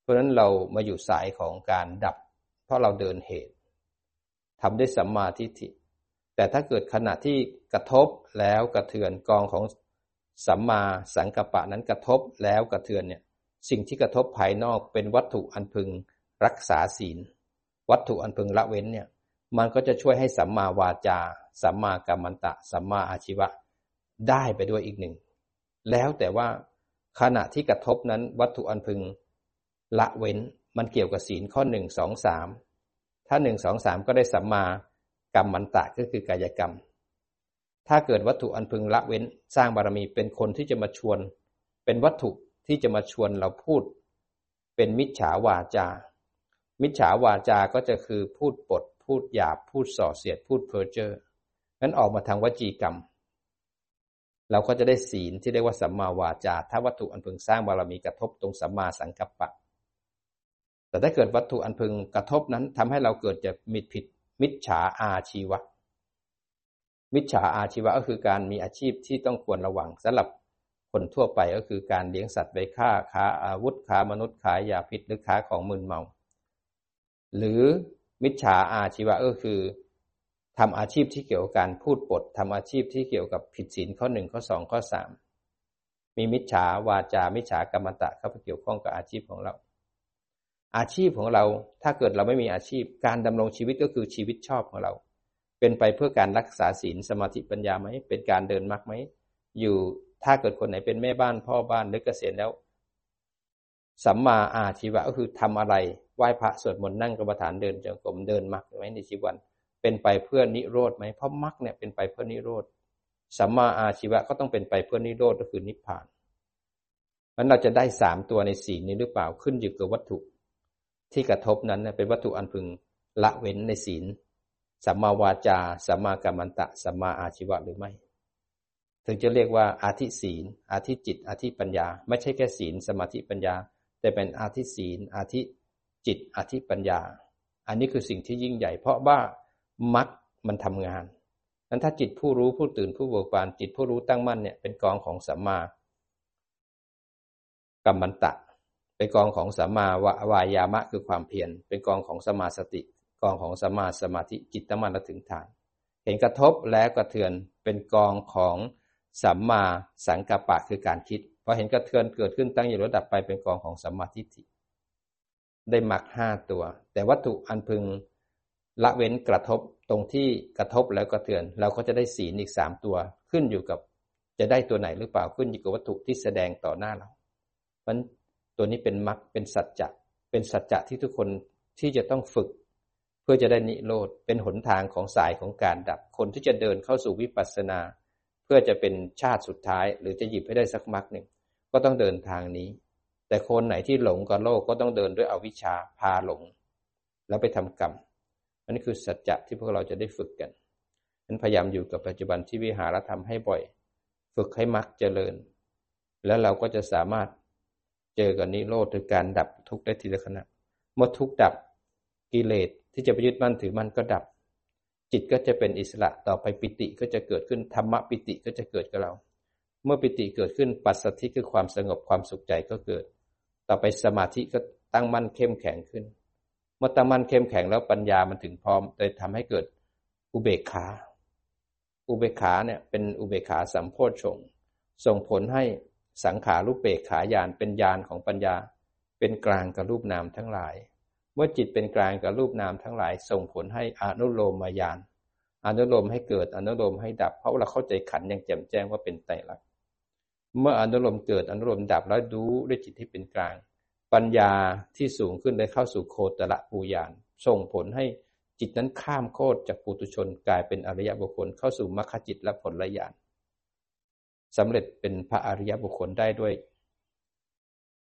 เพราะฉะนั้นเรามาอยู่สายของการดับ เพราะเราเดินเหตุทำได้สัมมาทิฏฐิแต่ถ้าเกิดขณะที่กระทบแล้วกระเทือนกองของสัมมาสังกัปปะนั้นกระทบแล้วกระเทือนเนี่ยสิ่งที่กระทบภายนอกเป็นวัตถุอันพึงรักษาศีล วัตถุอันพึงละเว้นเนี่ยมันก็จะช่วยให้สัมมาวาจา สัมมากัมมันตะ สัมมาอาชีวะ ได้ไปด้วยอีกหนึ่ง แล้วแต่ว่า ขณะที่กระทบนั้นวัตถุอันพึง ละเว้นมันเกี่ยวกับศีลข้อหนึ่งสองสามถ้าหนึ่งสองสามก็ได้สัมมากัมมันตะก็คือกายกรรม ถ้าเกิดวัตถุอันพึงละเว้นสร้างบารมีเป็นคนที่จะมาชวน เป็นวัตถุที่จะมาชวนเราพูด เป็นมิจฉาวาจา มิจฉาวาจาก็จะคือพูดปด พูดหยาบ พูดส่อเสียด พูดเพ้อเจ้อนั้นออกมาทางวจีกรรม เราก็จะได้ศีลที่เรียกว่าสัมมาวาจา ถ้าวัตถุอันพึงสร้างบารมีกระทบตรงสัมมาสังกัปปะ แต่ถ้าเกิดวัตถุอันพึงกระทบนั้นทำให้เราเกิดจะมิดผิด มิจฉาอาชีวะ มิจฉาอาชีวะก็คือการมีอาชีพที่ต้องควรระวังสำหรับคนทั่วไปก็คือการเลี้ยงสัตว์ไปฆ่าค้าอาวุธค้ามนุษย์ขายยาพิษหรือค้าของมึนเมา หรือมิจฉาอาชีวะก็คือ ทำอาชีพที่เกี่ยวกับการพูดปดทำอาชีพที่เกี่ยวกับผิดศีลข้อหนึ่งข้อสองข้อสามมีมิจฉาวาจา มิจฉากรรมตะเข้าไปเกี่ยวข้องกับอาชีพของเรา อาชีพของเราถ้าเกิดเราไม่มีอาชีพ การดำรงชีวิตก็คือชีวิตชอบของเรา เป็นไปเพื่อการรักษาศีลสมาธิปัญญาไหม เป็นการเดินมรรคไหม อยู่ถ้าเกิดคนไหนเป็นแม่บ้านพ่อบ้านหรือเกษียณแล้ว สัมมาอาชีวะก็คือทำอะไรไหว้พระสวดมนต์นั่งกรรมฐานเดินจงกรมเดินมรรคไหมในชีวิตวัน เป็นไปเพื่อนิโรธไหมเพราะมรรคเนี่ยเป็นไปเพื่อนิโรธสัมมาอาชีวะก็ต้องเป็นไปเพื่อนิโรธก็คือนิพพานมันเราจะได้สามตัวในสีนี้หรือเปล่าขึ้นอยู่กับวัตถุ ที่กระทบนั้นเป็นวัตถุอันพึงละเว้นในศีลสัมมาวาจาสัมมากัมมันตะสัมมาอาชีวะหรือไม่ ถึงจะเรียกว่าอาธิศีล อาธิจิต อาธิปัญญา ไม่ใช่แค่ศีล สมาธิปัญญา แต่เป็นอาธิศีล อาธิจิต อาธิปัญญา อันนี้คือสิ่งที่ยิ่งใหญ่ เพราะว่า มัดมันทำงานนั้นถ้าจิตผู้รู้ผู้ตื่นผู้เบิกบานจิตผู้รู้ตั้งมั่นเนี่ยเป็นกองของสัมมากัมมันตะ เป็นกองของสัมมาวายามะคือความเพียรเป็นกองของสมาสติ กองของสมาสมาธิจิตตั้งมั่นและถึงฐาน เห็นกระทบและกระเทือนเป็นกองของสัมมาสังกัปปะคือการคิดพอเห็นกระเทือนเกิดขึ้นตั้งอยู่ระดับไปเป็นกองของสัมมาทิฏฐิได้หมักห้าตัว แต่วัตถุอันพึง ละเว้นกระทบตรงที่กระทบแล้วกระเทือน เราก็จะได้ศีลอีกสามตัว ขึ้นอยู่กับจะได้ตัวไหนหรือเปล่าขึ้นอยู่กับวัตถุที่แสดงต่อหน้าเราเพราะตัวนี้เป็นมรรคเป็นสัจจะเป็นสัจจะที่ทุกคนที่จะต้องฝึก เพื่อจะได้นิโรธเป็นหนทางของสายของการดับคนที่จะเดินเข้าสู่วิปัสสนา เพื่อจะเป็นชาติสุดท้าย หรือจะหยิบให้ได้สักมรรคหนึ่งก็ต้องเดินทางนี้ แต่คนไหนที่หลงกับโลกก็ต้องเดินด้วยอวิชชาพาหลง แล้วไปทำกรรม นนี้คือสัจจะที่พวกเราจะได้ฝึกกันนั้นพยายามอยู่กับปัจจุบันที่วิหารธรรมให้บ่อย ฝึกให้มรรคเจริญ แล้วเราก็จะสามารถเจอกับนิโรธคือการดับทุกข์ได้ทีละขณะ เมื่อทุกข์ดับกิเลสที่จะไปยึดมั่นถือมั่นก็ดับ จิตก็จะเป็นอิสระต่อไปปิติก็จะเกิดขึ้นธรรมะปิติก็จะเกิดกับเรา เมื่อปิติเกิดขึ้นปัสสธิคือความสงบความสุขใจก็เกิด ต่อไปสมาธิก็ตั้งมั่นเข้มแข็งขึ้น เมื่อตั้งมั่นเข้มแข็งแล้วปัญญามันถึงพร้อมเลยทำให้เกิดอุเบกขา อุเบกขาเนี่ยเป็นอุเบกขาสัมโพชงส่งผลให้สังขารูปเบกขาญาณเป็นญาณของปัญญา เป็นกลางกับรูปนามทั้งหลาย เมื่อจิตเป็นกลางกับรูปนามทั้งหลาย ส่งผลให้อนุโลมมายาน อนุโลมให้เกิดอนุโลมให้ดับ เพราะเราเข้าใจขันอย่างแจ่มแจ้งว่าเป็นไตรลักษณ์เมื่ออนุโลมเกิดอนุโลมดับแล้วดูด้วยจิตที่เป็นกลาง ปัญญาที่สูงขึ้นได้เข้าสู่โคตรปูยานส่งผลให้จิตนั้นข้ามโคตรจากปุตุชนกลายเป็นอริยบุคคลเข้าสู่มรรคจิตและผลละยานสำเร็จเป็นพระอริยบุคคลได้ด้วย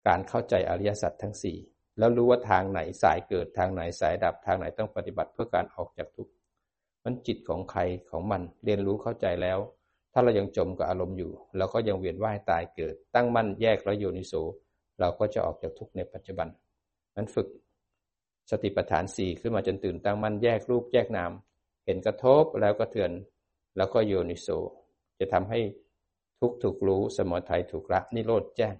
การเข้าใจอริยสัจทั้งสี่แล้วรู้ว่าทางไหนสายเกิดทางไหนสายดับทางไหนต้องปฏิบัติเพื่อการออกจากทุกข์มันจิตของใครของมันเรียนรู้เข้าใจแล้ว ถ้าเรายังจมกับอารมณ์อยู่เราก็ยังเวียนว่ายตายเกิด ตั้งมั่นแยกแล้วโยนิโส เราก็จะออกจากทุกข์ในปัจจุบันนั้นฝึกสติปัฏฐานสี่ขึ้นมาจนตื่นตั้งมั่นแยกรูปแยกนาม เห็นกระทบแล้วก็เถือน แล้วก็โยนิโสจะทำให้ทุกถูกรู้สมถะถูกละนิโรธแจ้ง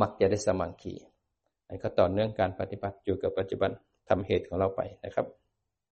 มักจะได้สมังคีอันก็ต่อเนื่องการปฏิบัติอยู่กับปัจจุบันทำเหตุของเราไปนะครับ